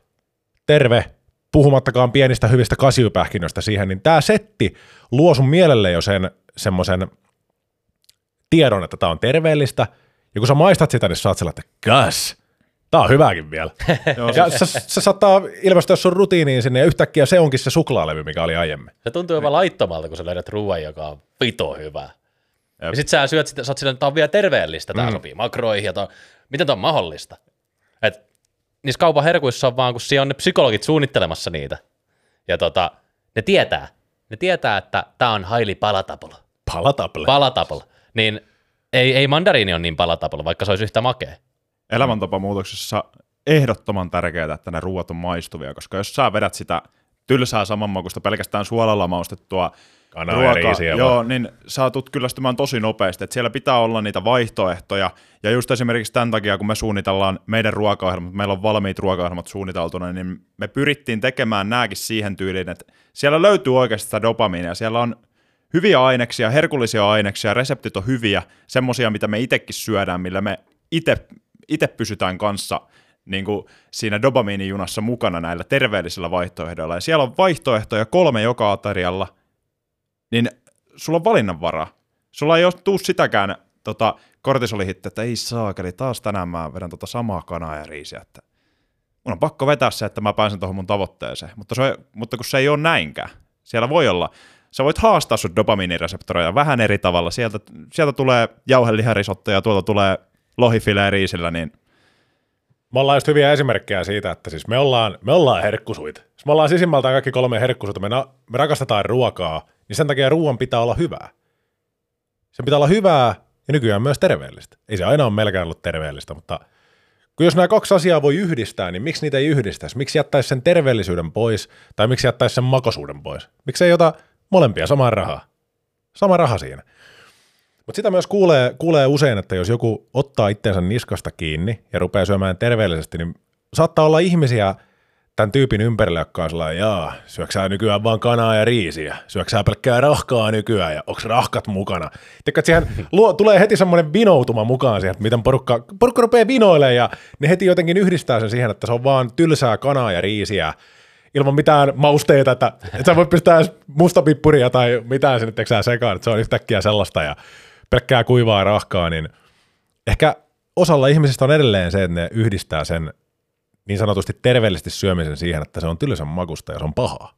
Terve, puhumattakaan pienistä hyvistä kasvipähkinöistä siihen, niin tämä setti luo sun mielelle jo sen semmoisen tiedon, että tämä on terveellistä, ja kun sä maistat sitä, niin saat sellainen, että kas, tää on hyvääkin vielä. ja se, se saattaa ilmestyä sun rutiiniin sinne, ja yhtäkkiä se onkin se suklaalevy, mikä oli aiemmin. Se tuntuu jopa laittomalta, kun sä löydät ruoan, joka on pito hyvää. Jep. Ja sit sä syöt sitä, sä oot sillä, tää on vielä terveellistä, tää mm. sopii makroihin, ja tää miten tää on mahdollista? Niissä kaupan herkuissa on vaan, kun siellä on ne psykologit suunnittelemassa niitä. Ja tota, ne tietää. Ne tietää, että tämä on highly palatable. Palatable? Palatable. Niin ei, ei mandariini ole niin palatable, vaikka se olisi yhtä makea. Elämäntapamuutoksessa ehdottoman tärkeää, että ne ruuat on maistuvia, koska jos sä vedät sitä tylsää samanmakuista pelkästään suolalla maustettua Kanaa ruokaa, ja joo, niin saatut kyllästymään tosi nopeasti, että siellä pitää olla niitä vaihtoehtoja, ja just esimerkiksi tämän takia, kun me suunnitellaan meidän ruokaohjelmat, meillä on valmiit ruokaohjelmat suunniteltuna, niin me pyrittiin tekemään nääkin siihen tyyliin, että siellä löytyy oikeasti sitä dopamiinia, siellä on hyviä aineksia, herkullisia aineksia, reseptit on hyviä, semmosia, mitä me itsekin syödään, millä me itse pysytään kanssa niin kuin siinä dopamiinijunassa mukana näillä terveellisillä vaihtoehdoilla. Ja siellä on vaihtoehtoja kolme joka aterialla – niin sulla on valinnanvara. Sulla ei ole tuu sitäkään tota, kortisolihitte, että ei saakeli, taas tänään mä vedän tota samaa kanaa ja riisiä, että mun on pakko vetää se, että mä pääsen tuohon mun tavoitteeseen. Mutta, se, mutta kun se ei ole näinkään. Siellä voi olla, sä voit haastaa sun dopamiinireseptoreja vähän eri tavalla. Sieltä, sieltä tulee jauheliharisotto ja tuolta tulee lohifileä riisillä, niin me ollaan just hyviä esimerkkejä siitä, että siis me ollaan, me ollaan herkkusuit. me ollaan sisimmältään kaikki kolme herkkusuita. Me, na, me rakastetaan ruokaa, niin sen takia ruoan pitää olla hyvää. Se pitää olla hyvää ja nykyään myös terveellistä. Ei se aina ole melkein ollut terveellistä, mutta kun jos nämä kaksi asiaa voi yhdistää, niin miksi niitä ei yhdistäisi? Miksi jättäisi sen terveellisyyden pois tai miksi jättäisi sen makosuuden pois? Miksi ei ota molempia samaa rahaa? Sama raha siinä. Mutta sitä myös kuulee, kuulee usein, että jos joku ottaa itseensä niskasta kiinni ja rupeaa syömään terveellisesti, niin saattaa olla ihmisiä, tämän tyypin ympärillä, joka on sellainen, jaa, syöksää nykyään vaan kanaa ja riisiä, syöksää pelkkää rahkaa nykyään ja onko rahkat mukana. Tiedätkö, että siihen luo, tulee heti semmoinen vinoutuma mukaan siihen, että miten porukka, porukka rupeaa vinoilemaan ja ne heti jotenkin yhdistää sen siihen, että se on vaan tylsää kanaa ja riisiä ilman mitään mausteita, että, että sä voit pistää mustapippuria tai mitään sinne teksää sekaan, että se on yhtäkkiä sellaista ja pelkkää kuivaa rahkaa, niin ehkä osalla ihmisistä on edelleen se, että ne yhdistää sen niin sanotusti terveellisesti syömisen siihen, että se on tylsän makusta ja se on pahaa.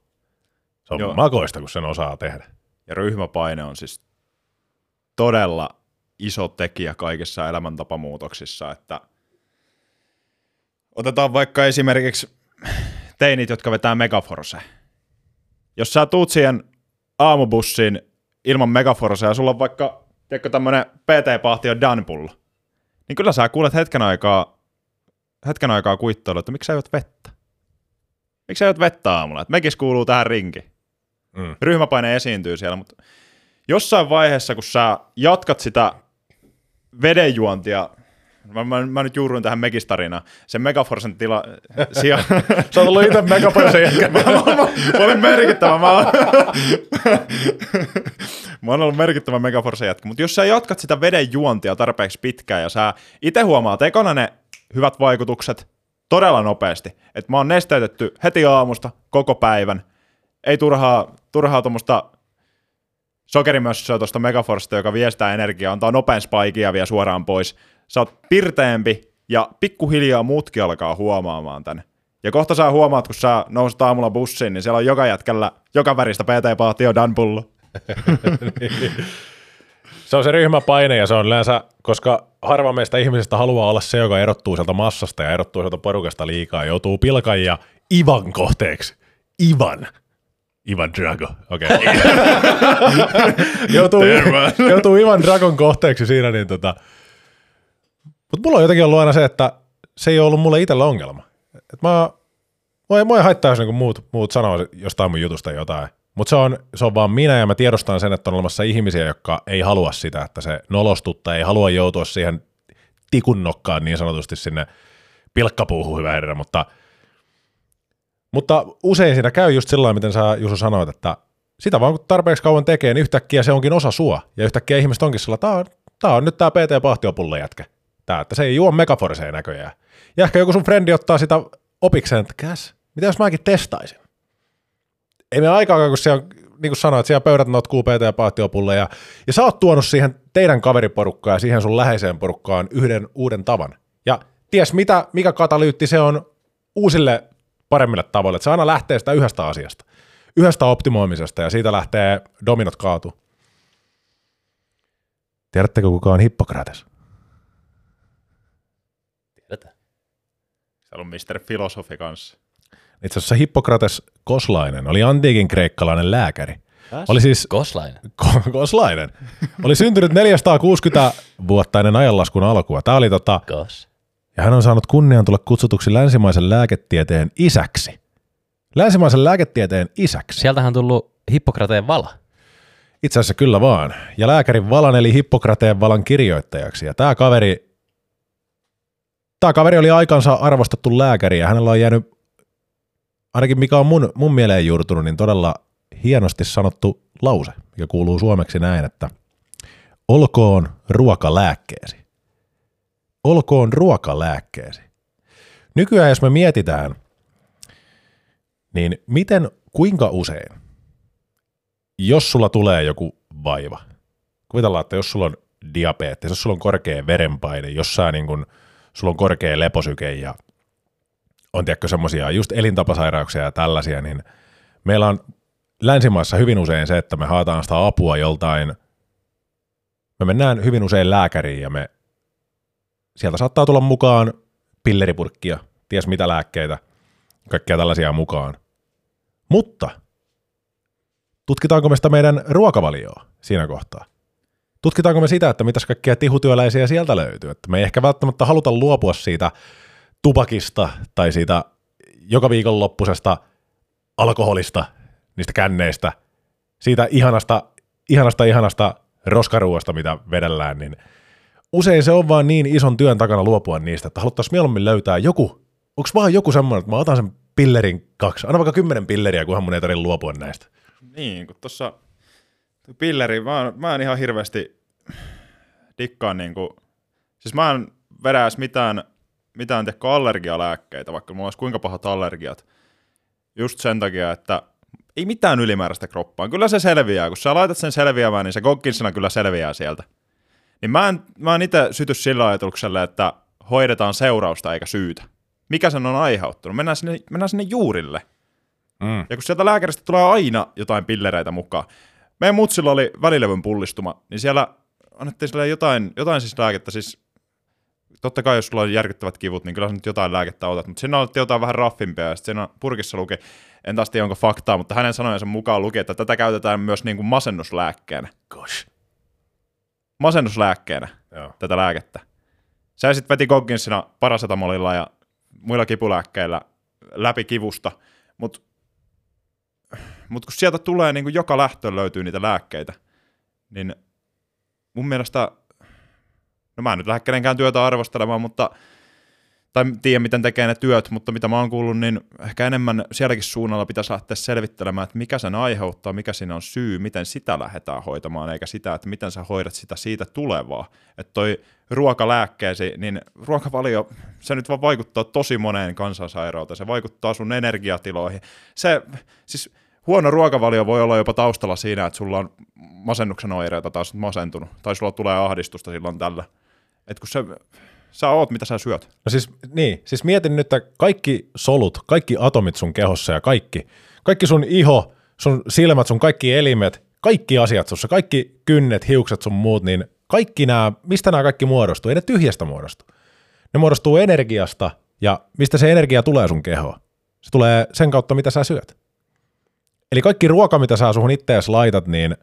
Se on Joo. makoista, kun sen osaa tehdä. Ja ryhmäpaine on siis todella iso tekijä kaikissa elämäntapamuutoksissa, että otetaan vaikka esimerkiksi teinit, jotka vetää Megaforce. Jos sä tuut siihen aamubussiin ilman Megaforcea ja sulla on vaikka tiedätkö, tämmönen PT-pahti on niin kyllä sä kuulet hetken aikaa hetken aikaa kuittoilla, että miksi sä juot vettä? miksi sä juot vettä aamulla? Et mekis kuuluu tähän rinkiin. Mm. Ryhmäpaine esiintyy siellä, mutta jossain vaiheessa, kun sä jatkat sitä vedenjuontia, mä, mä, mä nyt juuruin tähän Megistarinaan, sen Megaforcen tila sijaan, Sä oot ollut itse megapaisen jätkä. mä, mä, mä olin merkittävä, mä, mä oon ollut merkittävä Megaforce jätkä, mutta jos sä jatkat sitä veden juontia tarpeeksi pitkään ja sä itse huomaat ekana ne hyvät vaikutukset todella nopeasti, että mä oon nesteytetty heti aamusta koko päivän, ei turhaa, turhaa tuommoista sokerimössöä tuosta Megaforcesta, joka viestää energiaa, antaa nopean spaikin ja vie suoraan pois. Sä oot pirteempi ja pikkuhiljaa muutkin alkaa huomaamaan tän. Ja kohta sä huomaat, kun sä nouset aamulla bussiin, niin siellä on joka jätkällä joka väristä PT-paatio Danpullo. Se on se ryhmäpaine ja se on yleensä, koska harva meistä ihmisistä haluaa olla se, joka erottuu sieltä massasta ja erottuu sieltä porukasta liikaa, joutuu pilkan ja Ivan kohteeksi. Ivan. Ivan Drago, okei. Okay. joutuu, joutuu Ivan Dragon kohteeksi siinä, niin tota. Mutta mulla on jotenkin ollut aina se, että se ei ole ollut mulle itsellä ongelma. Et mä, mua, ei, mua ei haittaa, jos niinku muut, muut sanoo jostain mun jutusta jotain. Mutta se on, se on vaan minä ja mä tiedostan sen, että on olemassa ihmisiä, jotka ei halua sitä, että se nolostutta, ei halua joutua siihen tikun nokkaan niin sanotusti sinne pilkkapuuhun, hyvä herra, mutta, mutta usein siinä käy just sillä miten sä Jusu sanoit, että sitä vaan kun tarpeeksi kauan tekee, niin yhtäkkiä se onkin osa sua, ja yhtäkkiä ihmiset onkin sillä, tää on, tää on nyt tää PT Pahtiopulle jätkä, tää, että se ei juo megaforseen näköjään. Ja ehkä joku sun frendi ottaa sitä opikseen, että käs, mitä jos mäkin testaisin? Ei me aikaa, kun siellä, niin kuin sanoit, siellä pöydät notkuu PT ja paattiopulle ja, ja sä oot tuonut siihen teidän kaveriporukkaan ja siihen sun läheiseen porukkaan yhden uuden tavan. Ja ties mitä, mikä katalyytti se on uusille paremmille tavoille, että se aina lähtee sitä yhdestä asiasta, yhdestä optimoimisesta ja siitä lähtee dominot kaatu. Tiedättekö kuka on Hippokrates? Tiedetään. Siellä on Mr. Filosofi kanssa. Itse asiassa Hippokrates Koslainen oli antiikin kreikkalainen lääkäri. Oli siis Koslainen. Ko- Koslainen. Oli syntynyt 460 vuotta ennen ajanlaskun alkua. Tämä oli tota, Kos. ja hän on saanut kunnian tulla kutsutuksi länsimaisen lääketieteen isäksi. Länsimaisen lääketieteen isäksi. Sieltähän on tullut Hippokrateen vala. Itse asiassa kyllä vaan. Ja lääkärin valan eli Hippokrateen valan kirjoittajaksi. Ja tämä kaveri, tämä kaveri oli aikansa arvostettu lääkäri ja hänellä on jäänyt, ainakin mikä on mun, mun mieleen juurtunut, niin todella hienosti sanottu lause, mikä kuuluu suomeksi näin, että olkoon ruoka lääkkeesi. Olkoon ruoka lääkkeesi. Nykyään jos me mietitään, niin miten, kuinka usein jos sulla tulee joku vaiva, kuvitellaan, että jos sulla on diabetes, jos sulla on korkea verenpaine, jos sä niin kun, sulla on korkea leposyke ja on tiedätkö semmoisia just elintapasairauksia ja tällaisia, niin meillä on länsimaissa hyvin usein se, että me haetaan sitä apua joltain, me mennään hyvin usein lääkäriin ja me, sieltä saattaa tulla mukaan pilleripurkkia, ties mitä lääkkeitä, kaikkea tällaisia mukaan. Mutta tutkitaanko me sitä meidän ruokavalioa siinä kohtaa? Tutkitaanko me sitä, että mitäs kaikkia tihutyöläisiä sieltä löytyy? Että me ei ehkä välttämättä haluta luopua siitä tupakista tai siitä joka viikon loppusesta alkoholista, niistä känneistä, siitä ihanasta, ihanasta, ihanasta roskaruosta, mitä vedellään, niin usein se on vaan niin ison työn takana luopua niistä, että haluttaisiin mieluummin löytää joku, onko vaan joku semmoinen, että mä otan sen pillerin kaksi, anna vaikka kymmenen pilleriä, kunhan mun ei tarvitse luopua näistä. Niin, kun tuossa pilleri, mä, oon- mä en ihan hirveästi dikkaan niinku, siis mä en vedä mitään, mitään tehkö allergialääkkeitä, vaikka mulla olisi kuinka pahat allergiat. Just sen takia, että ei mitään ylimääräistä kroppaan. Kyllä se selviää. Kun sä laitat sen selviämään, niin se Gogginsina kyllä selviää sieltä. Niin mä en, mä en itse syty sillä ajatuksella, että hoidetaan seurausta eikä syytä. Mikä sen on aiheuttanut? Mennään sinne, mennään sinne juurille. Mm. Ja kun sieltä lääkäristä tulee aina jotain pillereitä mukaan. Meidän mutsilla oli välilevyn pullistuma, niin siellä annettiin sille jotain, jotain siis lääkettä, siis totta kai jos sulla on järkyttävät kivut, niin kyllä sä nyt jotain lääkettä otat, mutta siinä annettiin jotain vähän raffimpia, ja sitten siinä purkissa luki, en taas tiedä onko faktaa, mutta hänen sanojensa mukaan luki, että tätä käytetään myös niin kuin masennuslääkkeenä. Gosh. Masennuslääkkeenä Joo. tätä lääkettä. Se sitten veti Gogginsina parasetamolilla ja muilla kipulääkkeillä läpi kivusta, Mutta mut kun sieltä tulee, niin kuin joka lähtöön löytyy niitä lääkkeitä, niin mun mielestä, no mä en nyt lähde kenenkään työtä arvostelemaan, mutta tai tiedä, miten tekee ne työt, mutta mitä mä oon kuullut, niin ehkä enemmän sielläkin suunnalla pitäisi lähteä selvittelemään, että mikä sen aiheuttaa, mikä siinä on syy, miten sitä lähdetään hoitamaan, eikä sitä, että miten sä hoidat sitä siitä tulevaa. Että toi ruokalääkkeesi, niin ruokavalio, se nyt vaan vaikuttaa tosi moneen kansansairauteen, se vaikuttaa sun energiatiloihin. Se, siis huono ruokavalio voi olla jopa taustalla siinä, että sulla on masennuksen oireita tai masentunut, tai sulla tulee ahdistusta silloin tällä. Et kun se, sä oot, mitä sä syöt. No siis, niin, siis mietin nyt, että kaikki solut, kaikki atomit sun kehossa ja kaikki, kaikki sun iho, sun silmät, sun kaikki elimet, kaikki asiat sussa, kaikki kynnet, hiukset sun muut, niin kaikki nämä, mistä nämä kaikki muodostuu? Ei ne tyhjästä muodostu. Ne muodostuu energiasta ja mistä se energia tulee sun kehoon? Se tulee sen kautta, mitä sä syöt. Eli kaikki ruoka, mitä sä suhun ittees laitat, niin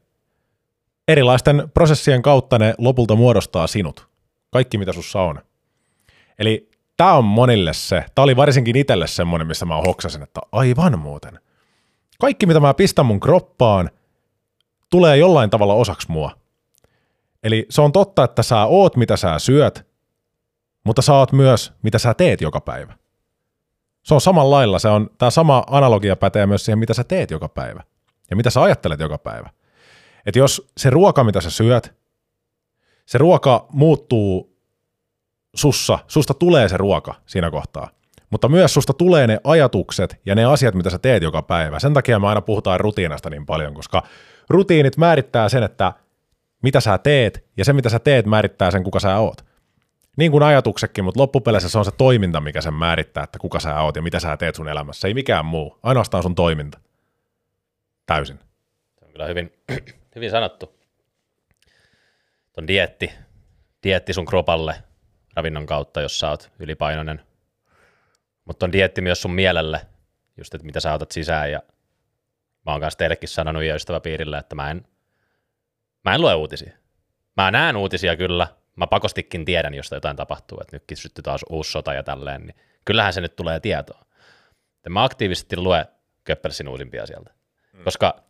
erilaisten prosessien kautta ne lopulta muodostaa sinut. Kaikki, mitä sussa on. Eli tämä on monille se, tämä oli varsinkin itselle semmoinen, missä mä hoksasin, että aivan muuten. Kaikki, mitä mä pistän mun kroppaan, tulee jollain tavalla osaksi mua. Eli se on totta, että sä oot, mitä sä syöt, mutta sä oot myös, mitä sä teet joka päivä. Se on samalla lailla, se on, tämä sama analogia pätee myös siihen, mitä sä teet joka päivä ja mitä sä ajattelet joka päivä. Että jos se ruoka, mitä sä syöt, se ruoka muuttuu sussa, susta tulee se ruoka siinä kohtaa, mutta myös susta tulee ne ajatukset ja ne asiat, mitä sä teet joka päivä. Sen takia me aina puhutaan rutiinasta niin paljon, koska rutiinit määrittää sen, että mitä sä teet, ja se, mitä sä teet, määrittää sen, kuka sä oot. Niin kuin ajatuksetkin, mutta loppupeleissä se on se toiminta, mikä sen määrittää, että kuka sä oot ja mitä sä teet sun elämässä. Ei mikään muu, ainoastaan sun toiminta. Täysin. Se on kyllä hyvin, hyvin sanottu. Tuon dietti, dietti sun kropalle ravinnon kautta, jos sä oot ylipainoinen. Mutta on dietti myös sun mielelle, just että mitä sä otat sisään. Ja mä oon kanssa teillekin sanonut ja ystäväpiirillä, että mä en, mä en lue uutisia. Mä näen uutisia kyllä, mä pakostikin tiedän, jos jotain tapahtuu, että nytkin syttyy taas uusi sota ja tälleen, niin kyllähän se nyt tulee tietoa. Ja mä aktiivisesti lue Köppelsin uusimpia sieltä. Mm. Koska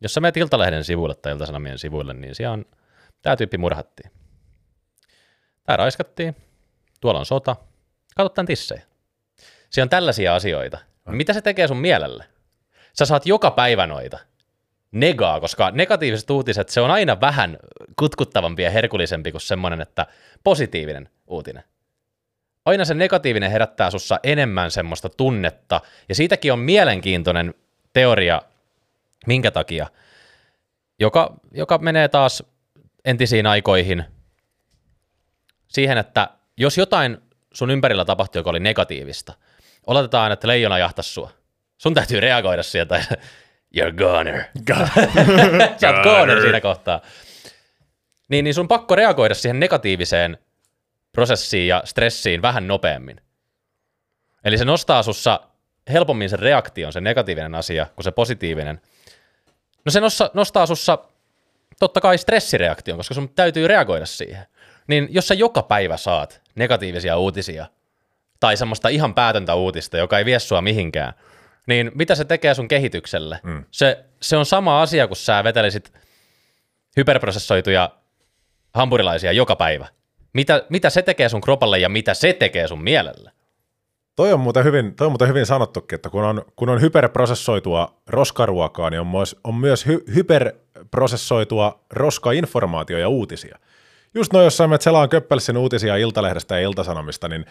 jos sä menet Iltalehden sivuille tai Iltasanomien sivuille, niin siellä on, tämä tyyppi murhattiin. Tämä raiskattiin, tuolla on sota, katso tämän tissejä. Siellä on tällaisia asioita. Mitä se tekee sun mielelle? Sä saat joka päivä noita negaa, koska negatiiviset uutiset, se on aina vähän kutkuttavampi ja herkullisempi kuin semmoinen, että positiivinen uutinen. Aina se negatiivinen herättää sussa enemmän semmoista tunnetta, ja siitäkin on mielenkiintoinen teoria, minkä takia, joka, joka menee taas entisiin aikoihin siihen, että jos jotain sun ympärillä tapahtui, joka oli negatiivista, oletetaan, että leijona jahtasi sua. Sun täytyy reagoida sieltä you're goner. Sä oot goner siinä kohtaa. Niin, niin sun pakko reagoida siihen negatiiviseen prosessiin ja stressiin vähän nopeammin. Eli se nostaa sussa helpommin sen reaktion, se negatiivinen asia, kuin se positiivinen. No se nostaa, nostaa sussa totta kai stressireaktion, koska sun täytyy reagoida siihen. Niin jos sä joka päivä saat negatiivisia uutisia, tai semmoista ihan päätöntä uutista, joka ei vie sua mihinkään, niin mitä se tekee sun kehitykselle? Mm. Se, se on sama asia, kun sä vetelisit hyperprosessoituja hampurilaisia joka päivä. Mitä, mitä se tekee sun kropalle ja mitä se tekee sun mielelle? Toi on muuten hyvin, toi on muuten hyvin sanottukin, että kun on, kun on hyperprosessoitua roskaruokaa, niin on myös, on myös hy, hyperprosessoitua roskainformaatio ja uutisia. Just noin, jos sä selaan Köppelsin uutisia Iltalehdestä ja Iltasanomista, niin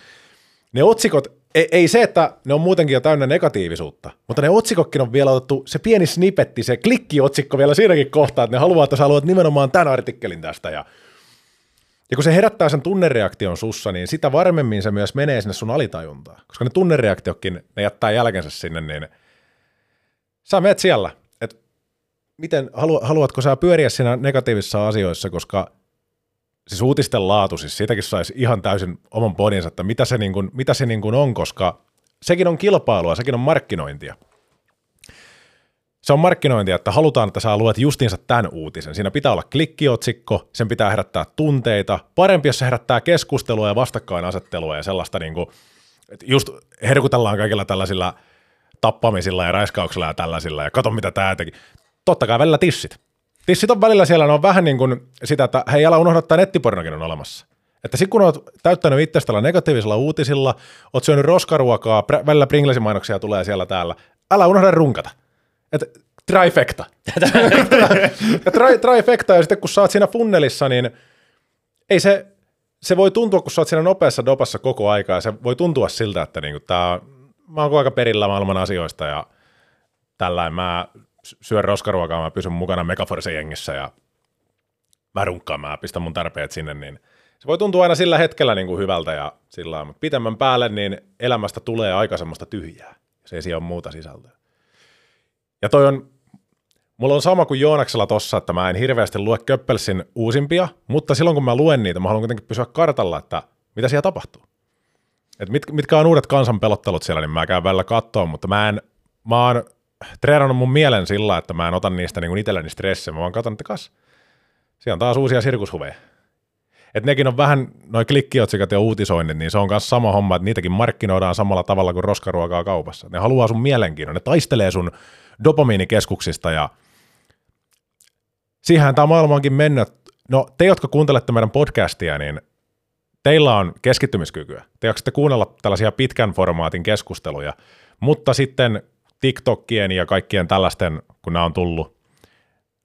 ne otsikot, ei, ei se, että ne on muutenkin jo täynnä negatiivisuutta, mutta ne otsikotkin on vielä otettu, se pieni snippetti, se klikkiotsikko vielä siinäkin kohtaa, että ne haluaa, että sä haluat nimenomaan tämän artikkelin tästä ja ja kun se herättää sen tunnereaktion sussa, niin sitä varmemmin se myös menee sinne sun alitajuntaan. Koska ne tunnereaktiokin, ne jättää jälkensä sinne, niin sä menet siellä. Et miten, haluatko sä pyöriä siinä negatiivisissa asioissa, koska siis uutisten laatu, siis siitäkin saisi ihan täysin oman podinsa, että mitä se, niin kuin, mitä se niin kuin on, koska sekin on kilpailua, sekin on markkinointia. Se on markkinointia, että halutaan, että sä luet justiinsa tämän uutisen. Siinä pitää olla klikkiotsikko, sen pitää herättää tunteita. Parempi, jos se herättää keskustelua ja vastakkainasettelua ja sellaista, niin kuin, just herkutellaan kaikilla tällaisilla tappamisilla ja raiskauksilla ja tällaisilla ja kato mitä tämä teki. Totta kai välillä tissit. Tissit on välillä siellä, ne on vähän niin kuin sitä, että hei älä unohda, että nettipornokin on olemassa. Että sitten kun oot täyttänyt itsestä negatiivisilla uutisilla, oot syönyt roskaruokaa, välillä Pringlesin mainoksia tulee siellä täällä, älä unohda runkata. Et trifecta. ja tri, trifecta, ja sitten kun sä oot siinä funnelissa, niin ei se, se voi tuntua, kun sä oot siinä nopeassa dopassa koko aikaa, se voi tuntua siltä, että niinku tää, mä oon aika perillä maailman asioista ja tällainen mä syön roskaruokaa, mä pysyn mukana Megaforce jengissä ja mä runkkaan, mä pistän mun tarpeet sinne, niin se voi tuntua aina sillä hetkellä niin kuin hyvältä ja sillä mutta pitemmän päälle niin elämästä tulee aika semmoista tyhjää. Se ei siellä ole muuta sisältöä. Ja toi on, mulla on sama kuin Joonaksella tossa, että mä en hirveästi lue Köppelsin uusimpia, mutta silloin kun mä luen niitä, mä haluan kuitenkin pysyä kartalla, että mitä siellä tapahtuu. Et mit, mitkä on uudet kansanpelottelut siellä, niin mä käyn välillä kattoon, mutta mä en, mä oon treenannut mun mielen sillä, että mä en ota niistä niin itselleni stressiä, mä vaan katson, että kas, siellä on taas uusia sirkushuveja. Et nekin on vähän, noin klikkiotsikat ja uutisoinnit, niin se on myös sama homma, että niitäkin markkinoidaan samalla tavalla kuin roskaruokaa kaupassa. Ne haluaa sun mielenkiinnon, ne taistelee sun dopamiinikeskuksista ja siihen tämä maailma onkin mennyt. No te, jotka kuuntelette meidän podcastia, niin teillä on keskittymiskykyä. Te jaksatte kuunnella tällaisia pitkän formaatin keskusteluja, mutta sitten TikTokien ja kaikkien tällaisten, kun nämä on tullut,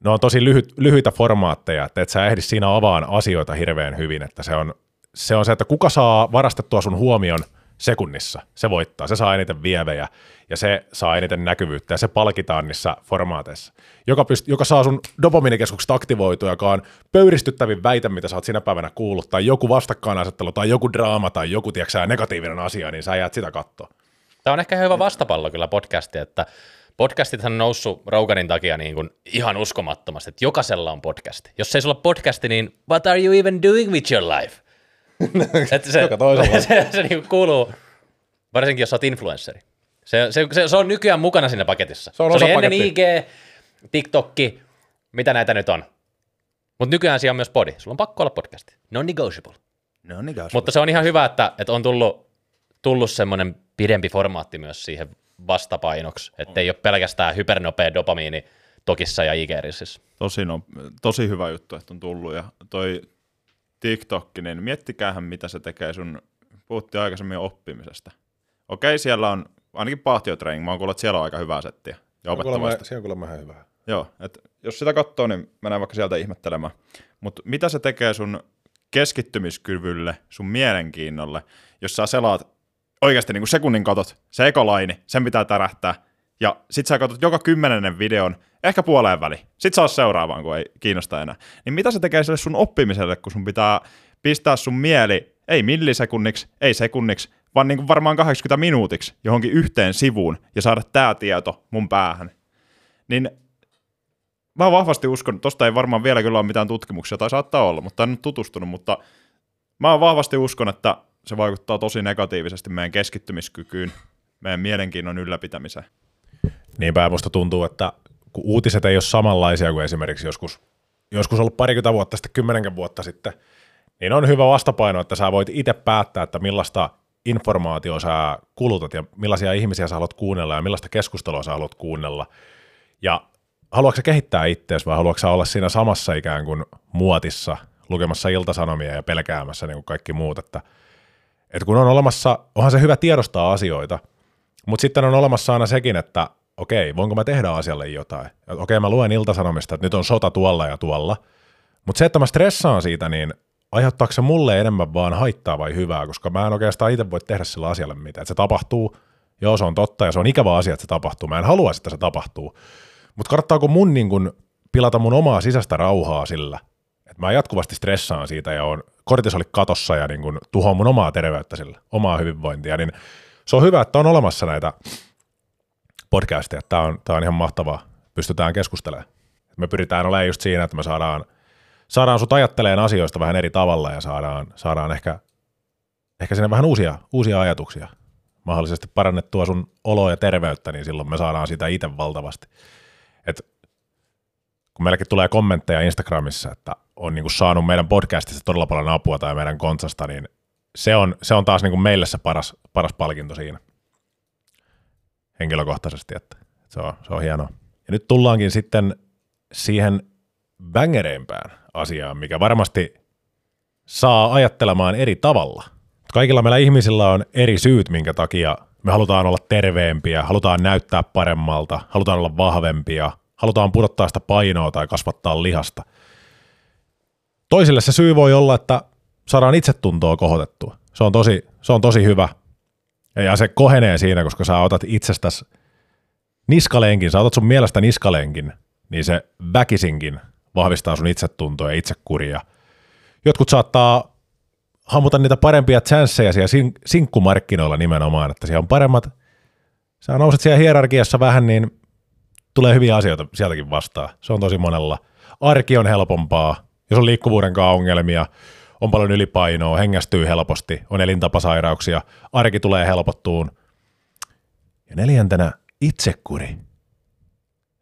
ne on tosi lyhyt, lyhyitä formaatteja, että et sä ehdi siinä avaan asioita hirveän hyvin, että se on, se on se, että kuka saa varastettua sun huomion sekunnissa, se voittaa, se saa eniten vievejä ja se saa eniten näkyvyyttä ja se palkitaan niissä formaateissa, joka, pyst- joka saa sun dopaminikeskukset aktivoitua, joka on pöyristyttävin väite, mitä sä oot sinä päivänä kuullut, tai joku vastakkainasettelu, tai joku draama, tai joku tiedätkö, negatiivinen asia, niin sä jäät sitä katsoa. Tämä on ehkä hyvä vastapallo kyllä podcasti, että podcastithan on noussut Roganin takia niin kuin ihan uskomattomasti, että jokaisella on podcasti. Jos ei sulla podcasti, niin what are you even doing with your life? että se, Joka toisella. se, se, se niin kuuluu, varsinkin jos sä oot influenssari. Se, se, se, se, on nykyään mukana siinä paketissa. Se on se oli ennen. IG, TikTokki, mitä näitä nyt on. Mutta nykyään siellä on myös podi. Sulla on pakko olla podcasti. Non-negotiable. No niin, Mutta se on ihan hyvä, että, että on tullut, tullut semmoinen pidempi formaatti myös siihen vastapainoksi, että ei ole pelkästään hypernopea dopamiini Tokissa ja IG-rississä. tosi, no, tosi hyvä juttu, että on tullut. Ja toi TikTok, niin miettikäähän, mitä se tekee sun, puhuttiin aikaisemmin oppimisesta. Okei, siellä on ainakin pahtiotraining, mä oon kuullut, että siellä on aika hyvää settiä ja opettavaista. Se on kuulemma ihan hyvä. Joo, että jos sitä katsoo, niin mennään vaikka sieltä ihmettelemään. Mutta mitä se tekee sun keskittymiskyvylle, sun mielenkiinnolle, jos sä selaat oikeasti niin kuin sekunnin katot, se ekolaini, sen pitää tärähtää, ja sit sä katsot joka kymmenennen videon, ehkä puoleen väliin, sit saa seuraavaan, kun ei kiinnosta enää. Niin mitä se tekee sille sun oppimiselle, kun sun pitää pistää sun mieli, ei millisekunniksi, ei sekunniksi, vaan niin kuin varmaan 80 minuutiksi johonkin yhteen sivuun ja saada tää tieto mun päähän. Niin mä vahvasti uskon, tosta ei varmaan vielä kyllä ole mitään tutkimuksia, tai saattaa olla, mutta en nyt tutustunut, mutta mä vahvasti uskon, että se vaikuttaa tosi negatiivisesti meidän keskittymiskykyyn, meidän mielenkiinnon ylläpitämiseen. Niinpä musta tuntuu, että kun uutiset ei ole samanlaisia kuin esimerkiksi joskus, joskus ollut parikymmentä vuotta sitten, kymmenenkin vuotta sitten, niin on hyvä vastapaino, että sä voit itse päättää, että millaista informaatiota sä kulutat ja millaisia ihmisiä sä haluat kuunnella ja millaista keskustelua sä haluat kuunnella. Ja haluatko sä kehittää itseäsi vai haluatko sä olla siinä samassa ikään kuin muotissa lukemassa iltasanomia ja pelkäämässä niin kuin kaikki muut, että, että kun on olemassa, onhan se hyvä tiedostaa asioita, mutta sitten on olemassa aina sekin, että okei, voinko mä tehdä asialle jotain? Okei, mä luen iltasanomista, että nyt on sota tuolla ja tuolla, mutta se, että mä stressaan siitä, niin aiheuttaako se mulle enemmän vaan haittaa vai hyvää, koska mä en oikeastaan itse voi tehdä sillä asialle mitään. Että se tapahtuu, joo se on totta ja se on ikävä asia, että se tapahtuu. Mä en halua, että se tapahtuu. Mutta kannattaako mun niin kun pilata mun omaa sisäistä rauhaa sillä, että mä jatkuvasti stressaan siitä ja on kortisoli katossa ja niin kun tuhoan mun omaa terveyttä sillä, omaa hyvinvointia, niin se on hyvä, että on olemassa näitä podcasteja. Tämä on, tämä on ihan mahtavaa. Pystytään keskustelemaan. Me pyritään olemaan just siinä, että me saadaan, saadaan sut ajatteleen asioista vähän eri tavalla ja saadaan, saadaan ehkä, ehkä sinne vähän uusia, uusia ajatuksia. Mahdollisesti parannettua sun oloa ja terveyttä, niin silloin me saadaan sitä itse valtavasti. Et kun meilläkin tulee kommentteja Instagramissa, että on niinku saanut meidän podcastista todella paljon apua tai meidän konsasta, niin se on, se on taas niinku meille se paras, paras palkinto siinä. Henkilökohtaisesti, että se on, se on hienoa. Ja nyt tullaankin sitten siihen bängereimpään asiaan, mikä varmasti saa ajattelemaan eri tavalla. Kaikilla meillä ihmisillä on eri syyt, minkä takia me halutaan olla terveempiä, halutaan näyttää paremmalta, halutaan olla vahvempia, halutaan pudottaa sitä painoa tai kasvattaa lihasta. Toisille se syy voi olla, että saadaan itsetuntoa kohotettua. Se on tosi, se on tosi hyvä. Ja se kohenee siinä, koska sä otat itsestäsi niskalenkin, sä otat sun mielestä niskalenkin, niin se väkisinkin vahvistaa sun itsetuntoa ja itsekuria. Jotkut saattaa hammuta niitä parempia chanceja siellä sink- sinkkumarkkinoilla nimenomaan, että siellä on paremmat, sä nouset siellä hierarkiassa vähän, niin tulee hyviä asioita sieltäkin vastaan. Se on tosi monella. Arki on helpompaa, jos on liikkuvuuden kanssa ongelmia, on paljon ylipainoa, hengästyy helposti, on elintapasairauksia, arki tulee helpottuun. Ja neljäntenä itsekuri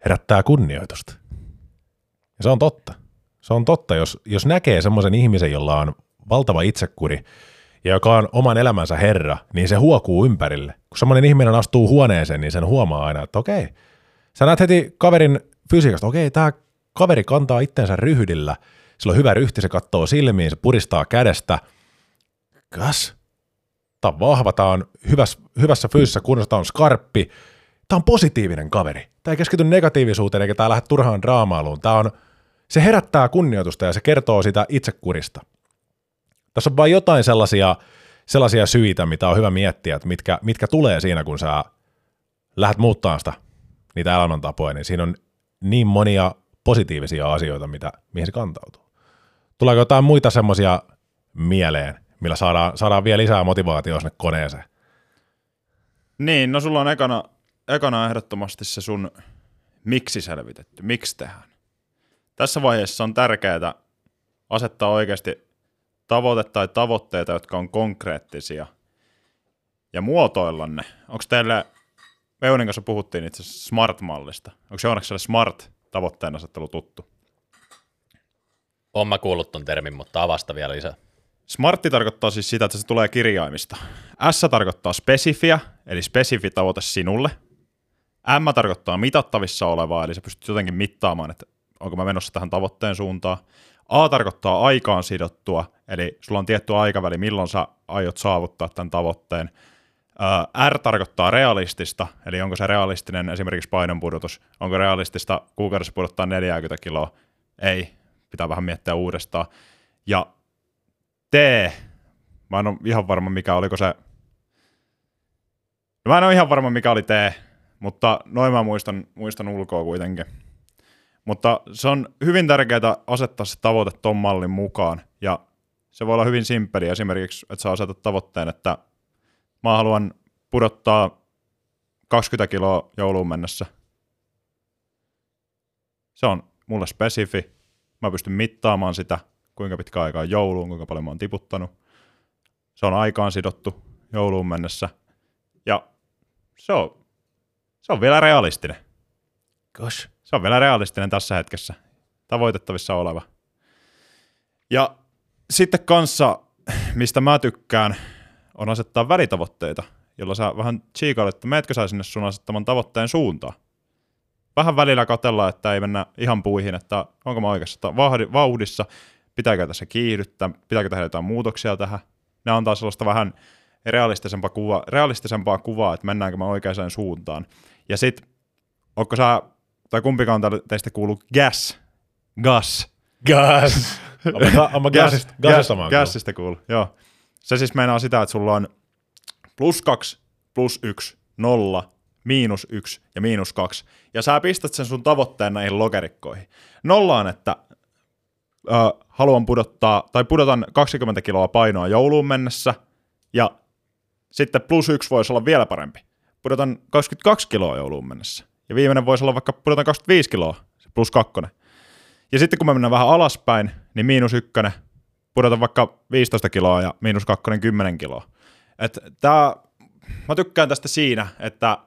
herättää kunnioitusta. Ja se on totta. Se on totta, jos, jos näkee semmoisen ihmisen, jolla on valtava itsekuri ja joka on oman elämänsä herra, niin se huokuu ympärille. Kun semmoinen ihminen astuu huoneeseen, niin sen huomaa aina, että okei, sä näet heti kaverin fysiikasta, okei, tämä kaveri kantaa itsensä ryhdillä, sillä on hyvä ryhti, se katsoo silmiin, se puristaa kädestä. Kas, tämä on vahva, tämä on hyvässä, hyvässä fyysisessä kunnossa, tämä on skarppi, tämä on positiivinen kaveri. Tämä ei keskity negatiivisuuteen eikä tämä lähde turhaan draamailuun. Tämä on, se herättää kunnioitusta ja se kertoo sitä itsekurista. Tässä on vain jotain sellaisia, sellaisia syitä, mitä on hyvä miettiä, että mitkä, mitkä tulee siinä, kun sä lähdet muuttaa sitä, niitä elämäntapoja, niin siinä on niin monia positiivisia asioita, mitä, mihin se kantautuu. Tuleeko jotain muita semmoisia mieleen, millä saadaan, saadaan vielä lisää motivaatiota sinne koneeseen? Niin, no sulla on ekana, ekana ehdottomasti se sun miksi selvitetty, miksi tehdään. Tässä vaiheessa on tärkeää asettaa oikeasti tavoite tai tavoitteita, jotka on konkreettisia ja muotoilla ne. Onko teille, Veunin kanssa puhuttiin itse asiassa Smart-mallista. Onko Joonakselle Smart tavoitteen asettelu tuttu? Olen mä kuullut ton termin, mutta avasta vielä lisää. Smartti tarkoittaa siis sitä, että se tulee kirjaimista. S tarkoittaa spesifiä, eli spesifi tavoite sinulle. M tarkoittaa mitattavissa olevaa, eli sä pystyt jotenkin mittaamaan, että onko mä menossa tähän tavoitteen suuntaan. A tarkoittaa aikaan sidottua, eli sulla on tietty aikaväli, milloin sä aiot saavuttaa tämän tavoitteen. R tarkoittaa realistista, eli onko se realistinen esimerkiksi painonpudotus, onko realistista kuukaudessa pudottaa 40 kiloa, ei, pitää vähän miettiä uudestaan. Ja T, mä en ole ihan varma mikä oliko se, mä en ole ihan varma mikä oli T, mutta noin mä muistan, muistan ulkoa kuitenkin. Mutta se on hyvin tärkeää asettaa se tavoite ton mallin mukaan, ja se voi olla hyvin simppeli esimerkiksi, että sä asetat tavoitteen, että mä haluan pudottaa 20 kiloa jouluun mennessä. Se on mulle spesifi. Mä pystyn mittaamaan sitä, kuinka pitkä aika on jouluun, kuinka paljon mä oon tiputtanut. Se on aikaan sidottu jouluun mennessä. Ja se on, se on vielä realistinen. Gosh. Se on vielä realistinen tässä hetkessä. Tavoitettavissa oleva. Ja sitten kanssa, mistä mä tykkään, on asettaa välitavoitteita, jolla sä vähän chiikailet, että meetkö sä sinne sun asettaman tavoitteen suuntaan. Vähän välillä katella, että ei mennä ihan puihin, että onko mä oikeassa vauhdissa, pitääkö tässä kiihdyttää, pitääkö tehdä jotain muutoksia tähän. Ne antaa sellaista vähän realistisempaa, kuva, realistisempaa kuvaa, että mennäänkö mä oikeaan suuntaan. Ja sit, onko sä, tai kumpikaan teistä kuuluu gas, gas, Gas. Gasista, gasista kuulu, joo. Se siis meinaa sitä, että sulla on plus kaksi, plus yksi, nolla, miinus yksi ja miinus kaksi. Ja sä pistät sen sun tavoitteen näihin logerikkoihin. Nollaan, että ö, haluan pudottaa, tai pudotan 20 kiloa painoa jouluun mennessä, ja sitten plus yksi voisi olla vielä parempi. Pudotan 22 kiloa jouluun mennessä. Ja viimeinen voisi olla vaikka pudotan 25 kiloa, se plus kakkonen. Ja sitten kun me mennään vähän alaspäin, niin miinus ykkönen, pudota vaikka 15 kiloa ja miinus kakkonen 10 kiloa. Et tää, mä tykkään tästä siinä, että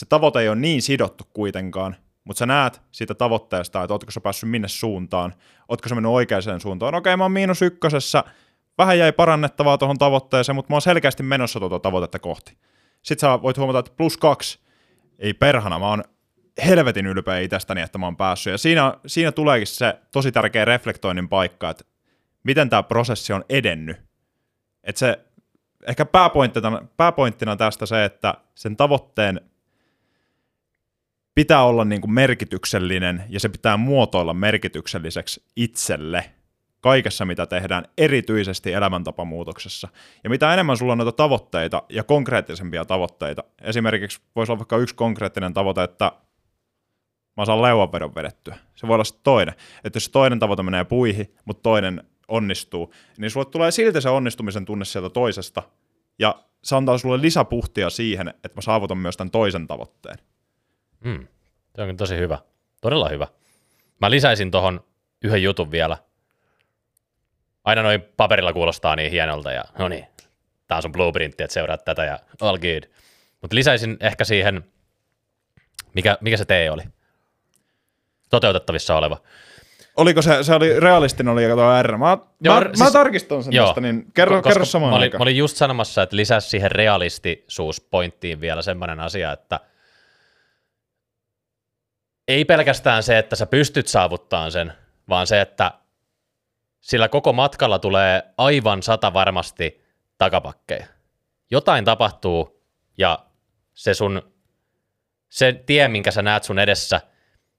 se tavoite ei ole niin sidottu kuitenkaan, mutta sä näet siitä tavoitteesta, että ootko sä päässyt minne suuntaan, ootko sä mennyt oikeaan suuntaan. Okei, mä oon miinus ykkösessä, vähän jäi parannettavaa tuohon tavoitteeseen, mutta mä oon selkeästi menossa tuota tavoitetta kohti. Sitten sä voit huomata, että plus kaksi, ei perhana, mä oon helvetin ylpeä itsestäni, että mä oon päässyt. Ja siinä, siinä tuleekin se tosi tärkeä reflektoinnin paikka, että miten tämä prosessi on edennyt. Että se, ehkä pääpointtina, pääpointtina tästä se, että sen tavoitteen pitää olla niin kuin merkityksellinen ja se pitää muotoilla merkitykselliseksi itselle kaikessa, mitä tehdään, erityisesti elämäntapamuutoksessa. Ja mitä enemmän sulla on noita tavoitteita ja konkreettisempia tavoitteita, esimerkiksi voisi olla vaikka yksi konkreettinen tavoite, että mä saan leuanvedon vedettyä. Se voi olla sitten toinen. Että jos toinen tavoite menee puihin, mutta toinen onnistuu, niin sulle tulee silti se onnistumisen tunne sieltä toisesta, ja se antaa sulle lisäpuhtia siihen, että mä saavutan myös tämän toisen tavoitteen. Mm. Se onkin tosi hyvä. Todella hyvä. Mä lisäisin tuohon yhden jutun vielä. Aina noin paperilla kuulostaa niin hienolta ja no niin, tää on sun blueprintti, että seuraat tätä ja all good. Mutta lisäisin ehkä siihen, mikä, mikä se tee oli? Toteutettavissa oleva. Oliko se, se oli realistinen, oli kato R. Mä, Joo, mä, siis- mä tarkistan sen joo. tästä, niin kerro, kerro samaan mä olin, aikaan. mä olin just sanomassa, että lisäsi siihen realistisuuspointtiin vielä semmoinen asia, että ei pelkästään se, että sä pystyt saavuttamaan sen, vaan se, että sillä koko matkalla tulee aivan sata varmasti takapakkeja. Jotain tapahtuu ja se sun, se tie, minkä sä näet sun edessä,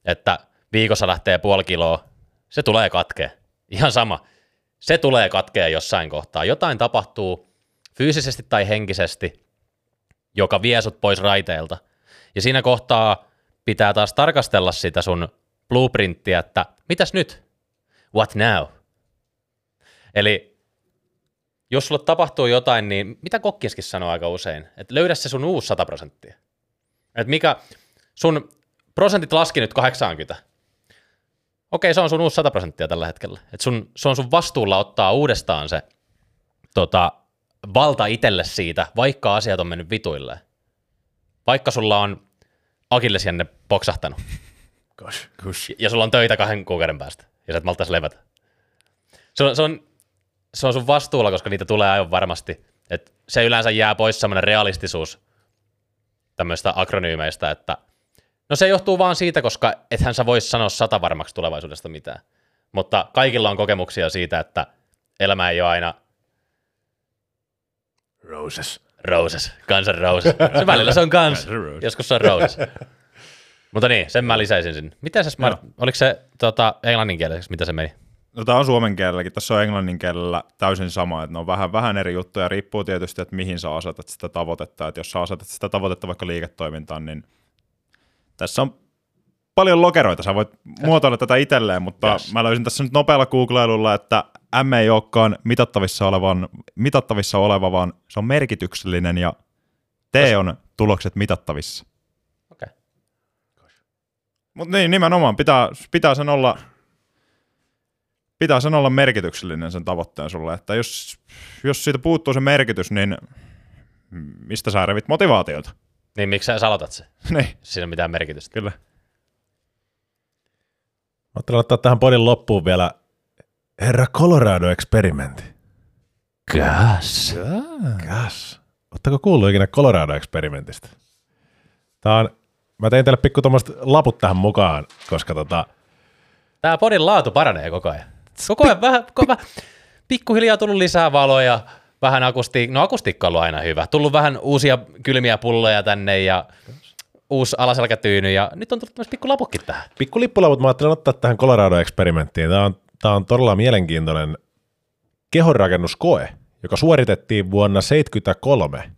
että viikossa lähtee puoli kiloa, se tulee katkea. Ihan sama. Se tulee katkea jossain kohtaa. Jotain tapahtuu fyysisesti tai henkisesti, joka vie sut pois raiteilta. Ja siinä kohtaa pitää taas tarkastella sitä sun blueprinttiä, että mitäs nyt? What now? Eli jos sulle tapahtuu jotain, niin mitä kokkiskin sanoo aika usein? Että löydä se sun uusi 100 prosenttia. Että mikä, sun prosentit laski nyt 80. Okei, se on sun uusi 100 prosenttia tällä hetkellä. Et sun, se on sun vastuulla ottaa uudestaan se tota, valta itselle siitä, vaikka asiat on mennyt vituilleen. Vaikka sulla on akillesjänne poksahtanut Gosh, gosh. ja sulla on töitä kahden kuukauden päästä ja sä et maltaisi levätä. Se on, se, on, se on sun vastuulla, koska niitä tulee aivan varmasti. Et se yleensä jää pois semmoinen realistisuus tämmöistä akronyymeistä, että no se johtuu vaan siitä, koska ethän sä vois sanoa sata varmaksi tulevaisuudesta mitään. Mutta kaikilla on kokemuksia siitä, että elämä ei ole aina Roses. Roses, kansan roses. Se välillä se on Guns N' joskus se on roses. Mutta niin, sen mä lisäisin sinne. Miten se smart, oliko se tota, englanninkieliseksi, mitä se meni? No tämä on suomen kielelläkin, tässä on englannin kielellä täysin sama, että ne on vähän, vähän eri juttuja, riippuu tietysti, että mihin sä asetat sitä tavoitetta, että jos sä asetat sitä tavoitetta vaikka liiketoimintaan, niin tässä on paljon lokeroita, sä voit muotoilla tätä itselleen, mutta Yes. mä löysin tässä nyt nopealla googlailulla, että M ei olekaan mitattavissa, olevan, mitattavissa oleva, vaan se on merkityksellinen ja T on tulokset mitattavissa. Okei. Mutta niin, nimenomaan, pitää, pitää sen olla pitää sen olla merkityksellinen sen tavoitteen sulle, että jos, jos siitä puuttuu se merkitys, niin mistä sä revit motivaatiota? Niin miksi sä aloitat se? niin, Siinä ei ole mitään merkitystä. kyllä. Mä ajattelin ottaa tähän podin loppuun vielä Herra Colorado-eksperimentti. Gas. Gas. Ootteko kuullut ikinä Colorado-eksperimentistä? Tää on, mä tein teille pikku laput tähän mukaan, koska tota, Tää podin laatu paranee koko ajan. Koko ajan vähän, koko vähän pikkuhiljaa tullut lisää valoja, vähän akustiikkaa, no akustiikka on ollut aina hyvä. Tullut vähän uusia kylmiä pulloja tänne ja uusi alaselkätyyny ja nyt on tullut tämmöiset pikku lapukki tähän. pikku lippulaput mä ajattelin ottaa tähän Colorado-eksperimenttiin. Tää on, tää on todella mielenkiintoinen kehonrakennuskoe, joka suoritettiin vuonna 1973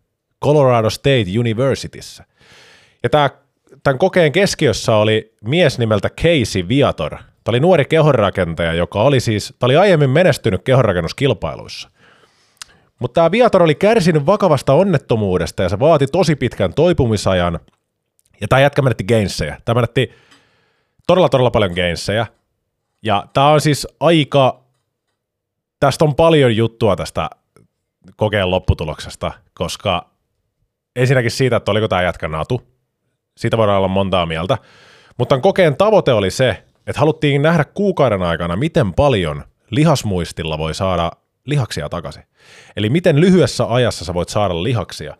Colorado State Universityssä. Ja tää, tämän kokeen keskiössä oli mies nimeltä Casey Viator. Tämä oli nuori kehonrakentaja, joka oli siis, tämä oli aiemmin menestynyt kehonrakennuskilpailuissa. Mutta tämä Viator oli kärsinyt vakavasta onnettomuudesta ja se vaati tosi pitkän toipumisajan. Ja tämä jätkä menetti gainsseja. Tämä menetti todella, todella paljon gainsseja. Ja tämä on siis aika, tästä on paljon juttua tästä kokeen lopputuloksesta, koska ensinnäkin siitä, että oliko tämä jätkä natu, siitä voidaan olla montaa mieltä, mutta kokeen tavoite oli se, että haluttiin nähdä kuukauden aikana, miten paljon lihasmuistilla voi saada lihaksia takaisin. Eli miten lyhyessä ajassa sä voit saada lihaksia.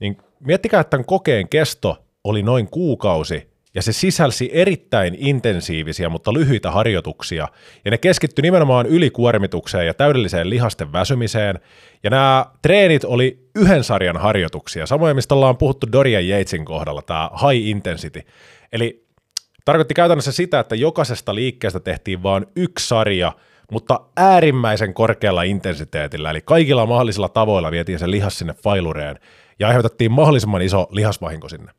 Niin miettikää, että tämän kokeen kesto oli noin kuukausi ja se sisälsi erittäin intensiivisiä, mutta lyhyitä harjoituksia, ja ne keskittyi nimenomaan ylikuormitukseen ja täydelliseen lihasten väsymiseen, ja nämä treenit oli yhden sarjan harjoituksia, samoin mistä ollaan puhuttu Dorian Yatesin kohdalla, tämä high intensity. Eli tarkoitti käytännössä sitä, että jokaisesta liikkeestä tehtiin vain yksi sarja, mutta äärimmäisen korkealla intensiteetillä, eli kaikilla mahdollisilla tavoilla vietiin se lihas sinne failureen, ja aiheutettiin mahdollisimman iso lihasvahinko sinne.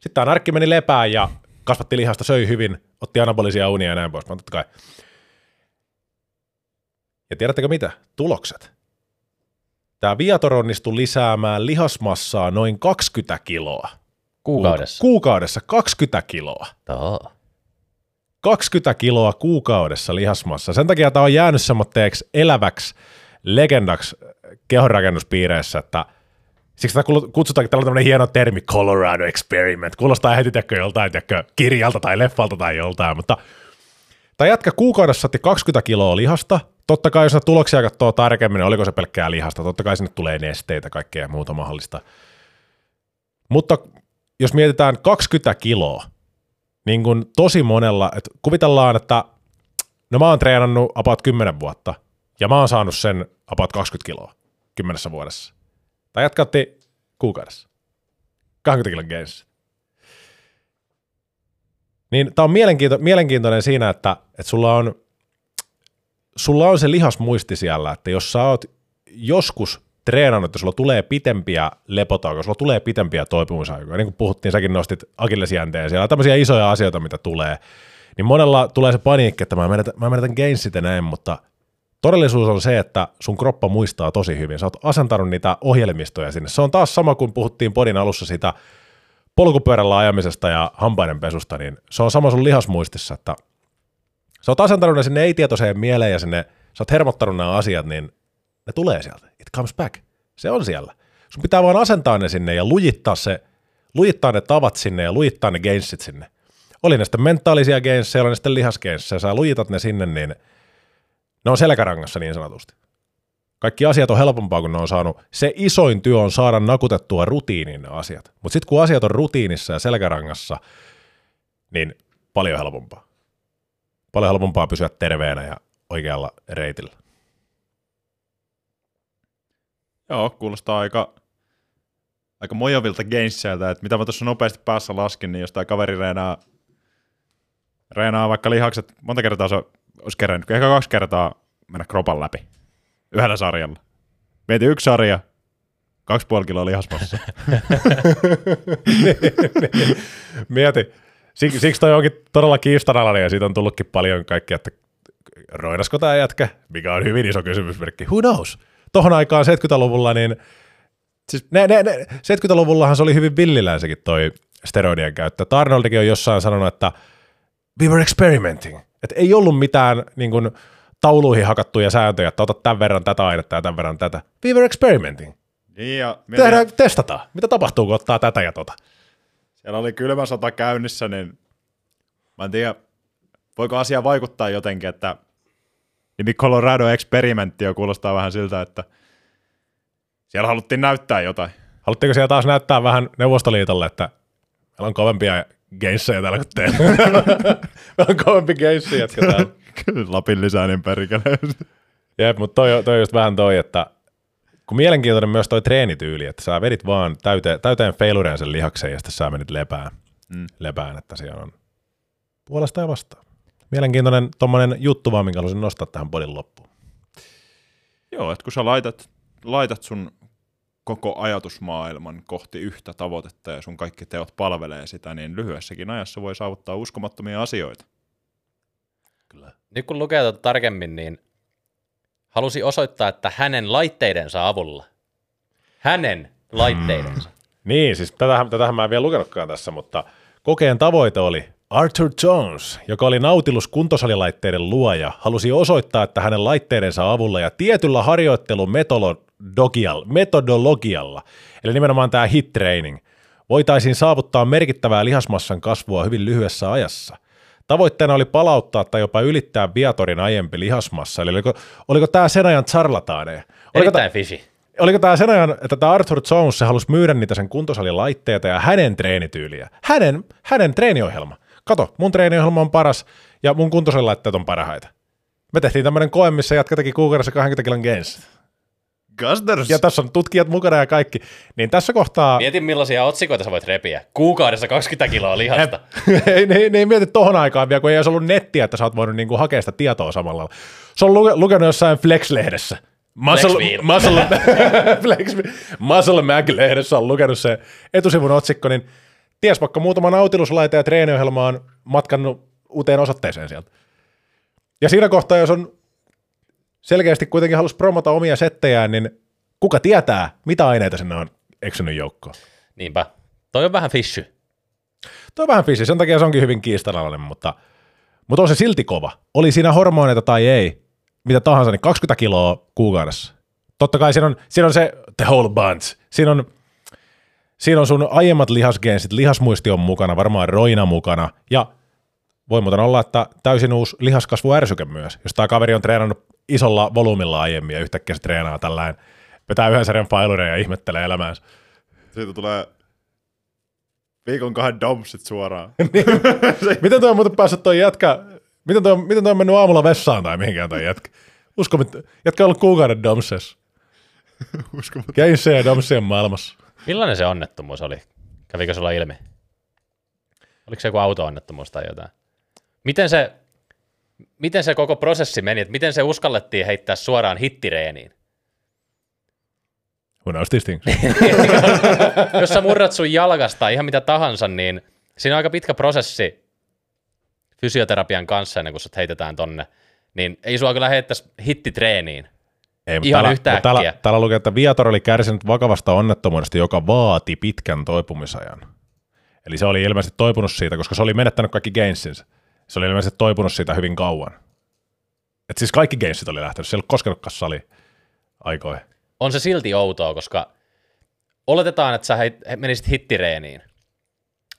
Sitten tämä narkki meni lepään ja kasvatti lihasta, söi hyvin, otti anabolisia unia ja näin pois. Mä totta kai. Ja tiedättekö mitä? Tulokset. Tämä Viator onnistui lisäämään lihasmassaa noin 20 kiloa. Kuukaudessa. Kuukaudessa 20 kiloa. Too. 20 kiloa kuukaudessa lihasmassa. Sen takia tämä on jäänyt semmoitteeksi eläväksi legendaksi kehonrakennuspiireissä, että – Siksi tätä kutsutaankin, tällä tämmöinen hieno termi, Colorado Experiment. Kuulostaa heti tiedätkö, joltain tiedätkö, kirjalta tai leffalta tai joltain, mutta tämä jätkä kuukaudessa otti 20 kiloa lihasta. Totta kai, jos tuloksia katsoo tarkemmin, niin oliko se pelkkää lihasta. Totta kai sinne tulee nesteitä, kaikkea muuta mahdollista. Mutta jos mietitään 20 kiloa, niin kuin tosi monella, että kuvitellaan, että no mä oon treenannut about 10 vuotta, ja mä oon saanut sen about 20 kiloa kymmenessä vuodessa. Tai jatkatti kuukaudessa. 20 kilon gains. Niin tämä on mielenkiinto, mielenkiintoinen siinä, että, että sulla, on, sulla on se lihasmuisti siellä, että jos sä oot joskus treenannut, että sulla tulee pitempiä lepotaukoja, sulla tulee pitempiä toipumusaikoja, niin kuin puhuttiin, säkin nostit akillesjänteen, siellä on tämmöisiä isoja asioita, mitä tulee, niin monella tulee se paniikki, että mä menetän, mä menetän gainsit ja näin, mutta – Todellisuus on se, että sun kroppa muistaa tosi hyvin. Sä oot asentanut niitä ohjelmistoja sinne. Se on taas sama kuin puhuttiin podin alussa sitä polkupyörällä ajamisesta ja hampaiden pesusta, niin se on sama sun lihasmuistissa, että sä oot asentanut ne sinne ei-tietoiseen mieleen ja sinne, sä oot hermottanut nämä asiat, niin ne tulee sieltä. It comes back. Se on siellä. Sun pitää vaan asentaa ne sinne ja lujittaa, se, lujittaa ne tavat sinne ja lujittaa ne gainsit sinne. Oli ne sitten mentaalisia gainsseja, oli ne sitten lihasgainsseja, sä lujitat ne sinne, niin – ne on selkärangassa niin sanotusti. Kaikki asiat on helpompaa, kun ne on saanut. Se isoin työ on saada nakutettua rutiiniin ne asiat. Mutta sitten kun asiat on rutiinissa ja selkärangassa, niin paljon helpompaa. Paljon helpompaa pysyä terveenä ja oikealla reitillä. Joo, kuulostaa aika, aika mojovilta gainseiltä, että mitä mä tuossa nopeasti päässä laskin, niin jos tämä kaveri reenaa, reenaa vaikka lihakset, monta kertaa se olisi kerännyt ehkä kaksi kertaa mennä kropan läpi yhdellä sarjalla. Mieti yksi sarja, kaksi puoli kiloa lihasmassa. Mieti. Siksi, siksi toi onkin todella kiistanalainen ja siitä on tullutkin paljon kaikkea, että roinasko tämä jätkä, mikä on hyvin iso kysymysmerkki. Who knows? Tuohon aikaan 70-luvulla, niin siis ne, ne, ne, 70-luvullahan se oli hyvin villilänsäkin toi steroidien käyttö. Arnoldikin on jossain sanonut, että we were experimenting. Et ei ollut mitään niin kuin, tauluihin hakattuja sääntöjä, että otat tämän verran tätä ainetta ja tämän verran tätä. We were experimenting. Niin ja Tehdään, testataan. Mitä tapahtuu, kun ottaa tätä ja tota? Siellä oli kylmä sota käynnissä, niin mä en tiedä, voiko asia vaikuttaa jotenkin, että nimi Colorado Experimentti jo kuulostaa vähän siltä, että siellä haluttiin näyttää jotain. Halutteko siellä taas näyttää vähän Neuvostoliitolle, että meillä on kovempia geissejä täällä kuin teillä. Meillä on kovempi geissi jätkä täällä. Lapin lisäinen perkele. Jep, mutta toi, toi just vähän toi, että kun mielenkiintoinen myös toi treenityyli, että sä vedit vaan täyteen, täyteen failureen sen lihaksen ja sitten sä menit lepään, mm. lepään että siellä on puolesta ja vastaan. Mielenkiintoinen tommonen juttu vaan, minkä haluaisin nostaa tähän podin loppuun. Joo, että kun sä laitat, laitat sun koko ajatusmaailman kohti yhtä tavoitetta ja sun kaikki teot palvelee sitä, niin lyhyessäkin ajassa voi saavuttaa uskomattomia asioita. Kyllä. Nyt kun lukee tätä tarkemmin, niin halusi osoittaa, että hänen laitteidensa avulla, hänen laitteidensa. Hmm. Niin, siis tätähän, tätähän mä en vielä lukenutkaan tässä, mutta kokeen tavoite oli Arthur Jones, joka oli Nautilus kuntosalilaitteiden luoja, halusi osoittaa, että hänen laitteidensa avulla ja tietyllä harjoittelun metodologialla, eli nimenomaan tämä hit training, voitaisiin saavuttaa merkittävää lihasmassan kasvua hyvin lyhyessä ajassa. Tavoitteena oli palauttaa tai jopa ylittää Viatorin aiempi lihasmassa, eli oliko, oliko tämä sen ajan charlataaneja? Erittäin fisi. oliko tämä sen ajan, että tämä Arthur Jones se halusi myydä niitä sen kuntosalilaitteita ja hänen treenityyliä. Hänen, hänen treeniohjelma. Kato, mun treeniohjelma on paras ja mun kuntosalilaitteet on parhaita. Me tehtiin tämmöinen koe, missä jatka teki kuukaudessa 20 kilon gains. Gasters. Ja tässä on tutkijat mukana ja kaikki. Niin tässä kohtaa... Mietin millaisia otsikoita sä voit repiä. Kuukaudessa 20 kiloa lihasta. ei, ne, ne ei mieti tohon aikaan vielä, kun ei olisi ollut nettiä, että sä oot voinut niinku hakea sitä tietoa samalla. Se on luke, lukenut jossain Flex-lehdessä. Muscle, Flex, muscle Mag-lehdessä on lukenut se etusivun otsikko, niin ties vaikka muutama nautiluslaite ja treeniohjelma on matkannut uuteen osoitteeseen sieltä. Ja siinä kohtaa, jos on selkeästi kuitenkin halus promota omia settejään, niin kuka tietää, mitä aineita sinne on eksynyt joukkoon. Niinpä. Toi on vähän fishy. Tuo on vähän fissi, sen takia se onkin hyvin kiistanalainen, mutta, mutta on se silti kova. Oli siinä hormoneita tai ei, mitä tahansa, niin 20 kiloa kuukaudessa. Totta kai siinä on, siinä on se the whole bunch. Siinä on, siinä on sun aiemmat lihasgeensit, lihasmuisti on mukana, varmaan roina mukana, ja voi muuten olla, että täysin uusi lihaskasvuärsyke myös. Jos tämä kaveri on treenannut isolla volyymilla aiemmin ja yhtäkkiä se treenaa tällainen, vetää yhden sarjan failureja ja ihmettelee elämäänsä. Siitä tulee viikon kahden domsit suoraan. Miten toi on muuten päässyt toi jätkä, miten toi, on- miten toi on mennyt aamulla vessaan tai mihinkään toi jätkä? Usko, mit- jätkä on ollut kuukauden domsessa. Uskomaton. Keissejä ja domsien maailmassa. Millainen se onnettomuus oli? Kävikö sulla ilmi? Oliko se joku auto-onnettomuus tai jotain? Miten se, miten se koko prosessi meni? Että miten se uskallettiin heittää suoraan hittireeniin? Who knows these things? Jos sä murrat sun jalkasta ihan mitä tahansa, niin siinä on aika pitkä prosessi fysioterapian kanssa ennen kuin sut heitetään tonne. Niin ei sua kyllä heittäisi hittitreeniin. Ei, mutta Ihan täällä, yhtäkkiä. mutta Täällä, täällä lukee, että Viator oli kärsinyt vakavasta onnettomuudesta, joka vaati pitkän toipumisajan. Eli se oli ilmeisesti toipunut siitä, koska se oli menettänyt kaikki gainsinsa. Se oli ilmeisesti toipunut siitä hyvin kauan. Et siis kaikki gainsit oli lähtenyt, se ei ollut koskenutkaan sali aikoihin. on se silti outoa, koska oletetaan, että sä menisit hittireeniin,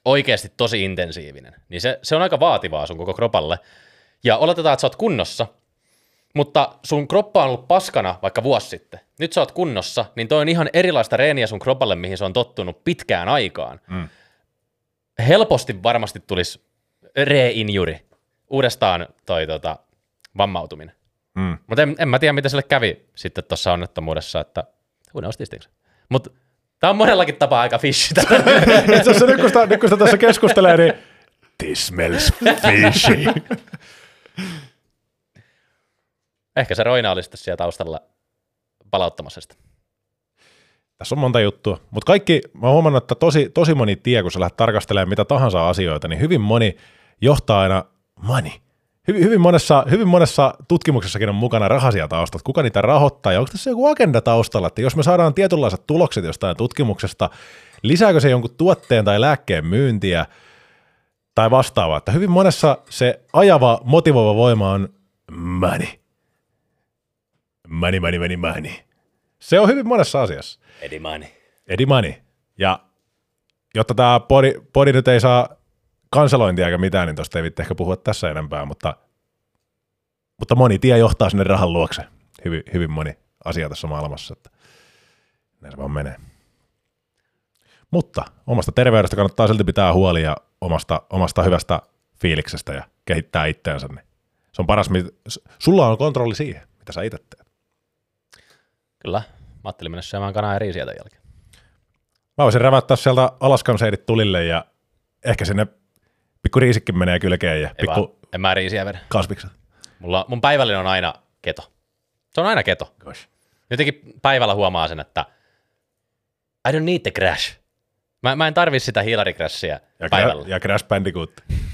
oikeasti tosi intensiivinen, niin se, se on aika vaativaa sun koko kropalle. Ja oletetaan, että sä oot kunnossa, mutta sun kroppa on ollut paskana vaikka vuosi sitten. Nyt sä oot kunnossa, niin toi on ihan erilaista reeniä sun kropalle, mihin se on tottunut pitkään aikaan. Mm. Helposti varmasti tulisi re-injury, uudestaan toi tota, vammautuminen. Mm. Mutta en, en mä tiedä, mitä sille kävi sitten tuossa onnettomuudessa, että who knows these. Mutta tämä on monellakin tapaa aika fishy. Itse asiassa nyt kun, sitä, nyt kun sitä tässä keskustelee, niin this smells fishy. Ehkä se Roina oli sitten siellä taustalla palauttamassa sitä. Tässä on monta juttua, mutta kaikki, mä huomannut, että tosi, tosi moni tie, kun sä lähdet tarkastelemaan mitä tahansa asioita, niin hyvin moni johtaa aina money. Hyvin, hyvin, monessa, hyvin monessa tutkimuksessakin on mukana rahasia taustat. Kuka niitä rahoittaa ja onko tässä joku agenda taustalla, että jos me saadaan tietynlaiset tulokset jostain tutkimuksesta, lisääkö se jonkun tuotteen tai lääkkeen myyntiä tai vastaavaa. Että hyvin monessa se ajava, motivoiva voima on money. Money, money, money, money. Se on hyvin monessa asiassa. Eddie Money. Ja jotta tämä podi, podi nyt ei saa kanselointia eikä mitään, niin tuosta ei vitte ehkä puhua tässä enempää, mutta, mutta moni tie johtaa sinne rahan luokse. Hyvin, hyvin moni asia tässä maailmassa, että näin se vaan menee. Mutta omasta terveydestä kannattaa silti pitää huoli ja omasta, omasta hyvästä fiiliksestä ja kehittää itseänsä. Niin se on paras, mit- sulla on kontrolli siihen, mitä sä itse teet. Kyllä. Mä ajattelin mennä syömään kanaa ja riisiä tämän jälkeen. Mä voisin rävättää sieltä Alaskan seidit tulille ja ehkä sinne pikku riisikin menee kylkeen ja Ei pikku vaan, en mä riisiä vedä. kasvikset. Mulla, mun päivällinen on aina keto. Se on aina keto. Gosh. Jotenkin päivällä huomaa sen, että I don't need the crash. Mä, mä en tarvi sitä Hillary Crashia Ja, päivällä. Ja Crash Bandicoot.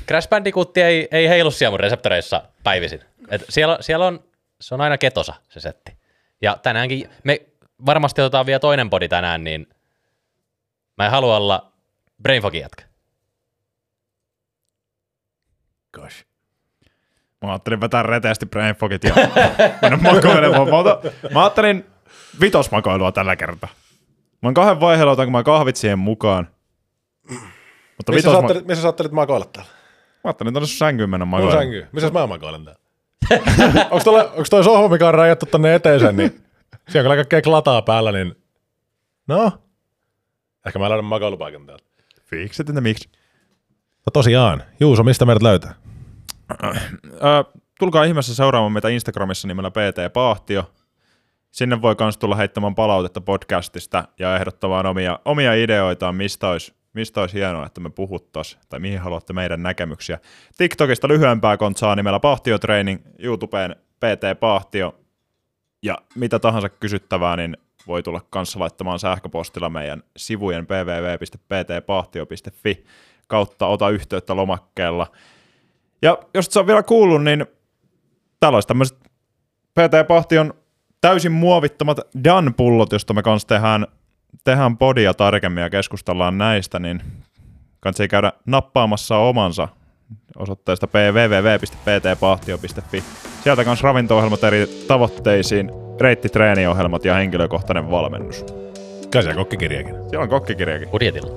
Crash Bandicoot ei, ei heilu siellä mun reseptoreissa päivisin. Et siellä, siellä on, se on aina ketosa se setti. Ja tänäänkin, me varmasti otetaan vielä toinen podi tänään, niin mä en halua olla brainfogin jätkä. Gosh. Mä ajattelin vetää reteästi brainfogit ja mennä makoilemaan. Mä, otan, mä ajattelin vitosmakoilua tällä kertaa. Mä oon kahden vaiheella, otanko mä kahvit siihen mukaan. Mutta Missä, vitos sä ajattelit, missä sä ajattelit makoilla täällä? mä ajattelin tonne sun sänkyyn mennä Mun makoilemaan. sänky. Missä mä makoilen täällä? onko, tolle, onko toi sohva, mikä on rajattu tonne eteeseen, niin Siellä on kaikkea klataa päällä, niin no, ehkä mä löydän makoilupaikan täältä. Fikset, että miksi? No tosiaan, Juuso, mistä meidät löytää? Tulkaa ihmeessä seuraamaan meitä Instagramissa nimellä PT Paahtio. Sinne voi myös tulla heittämään palautetta podcastista ja ehdottamaan omia, omia ideoitaan, mistä olisi, mistä olisi hienoa, että me puhuttaisiin, tai mihin haluatte meidän näkemyksiä. TikTokista lyhyempää kontsaa nimellä Pahtio Training, YouTubeen PT Pahtio, ja mitä tahansa kysyttävää, niin voi tulla kanssa laittamaan sähköpostilla meidän sivujen www.ptpahtio.fi kautta ota yhteyttä lomakkeella. Ja jos sä on vielä kuullut, niin täällä olisi tämmöiset PT Pahtion täysin muovittomat Dan-pullot, josta me kanssa tehdään, tehdään podia tarkemmin ja keskustellaan näistä, niin kannattaa käydä nappaamassa omansa osoitteesta www.ptpahtio.fi. Sieltä kanssa ravinto-ohjelmat eri tavoitteisiin, reittitreeni-ohjelmat ja henkilökohtainen valmennus. Kai siellä kokkikirjakin. Siellä on kokkikirjakin. Budjetilla.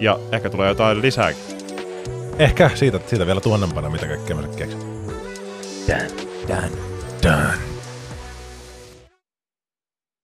Ja ehkä tulee jotain lisääkin. Ehkä siitä, siitä vielä tuonnempana, mitä kaikkea mä keksin. Dan. Done. Done.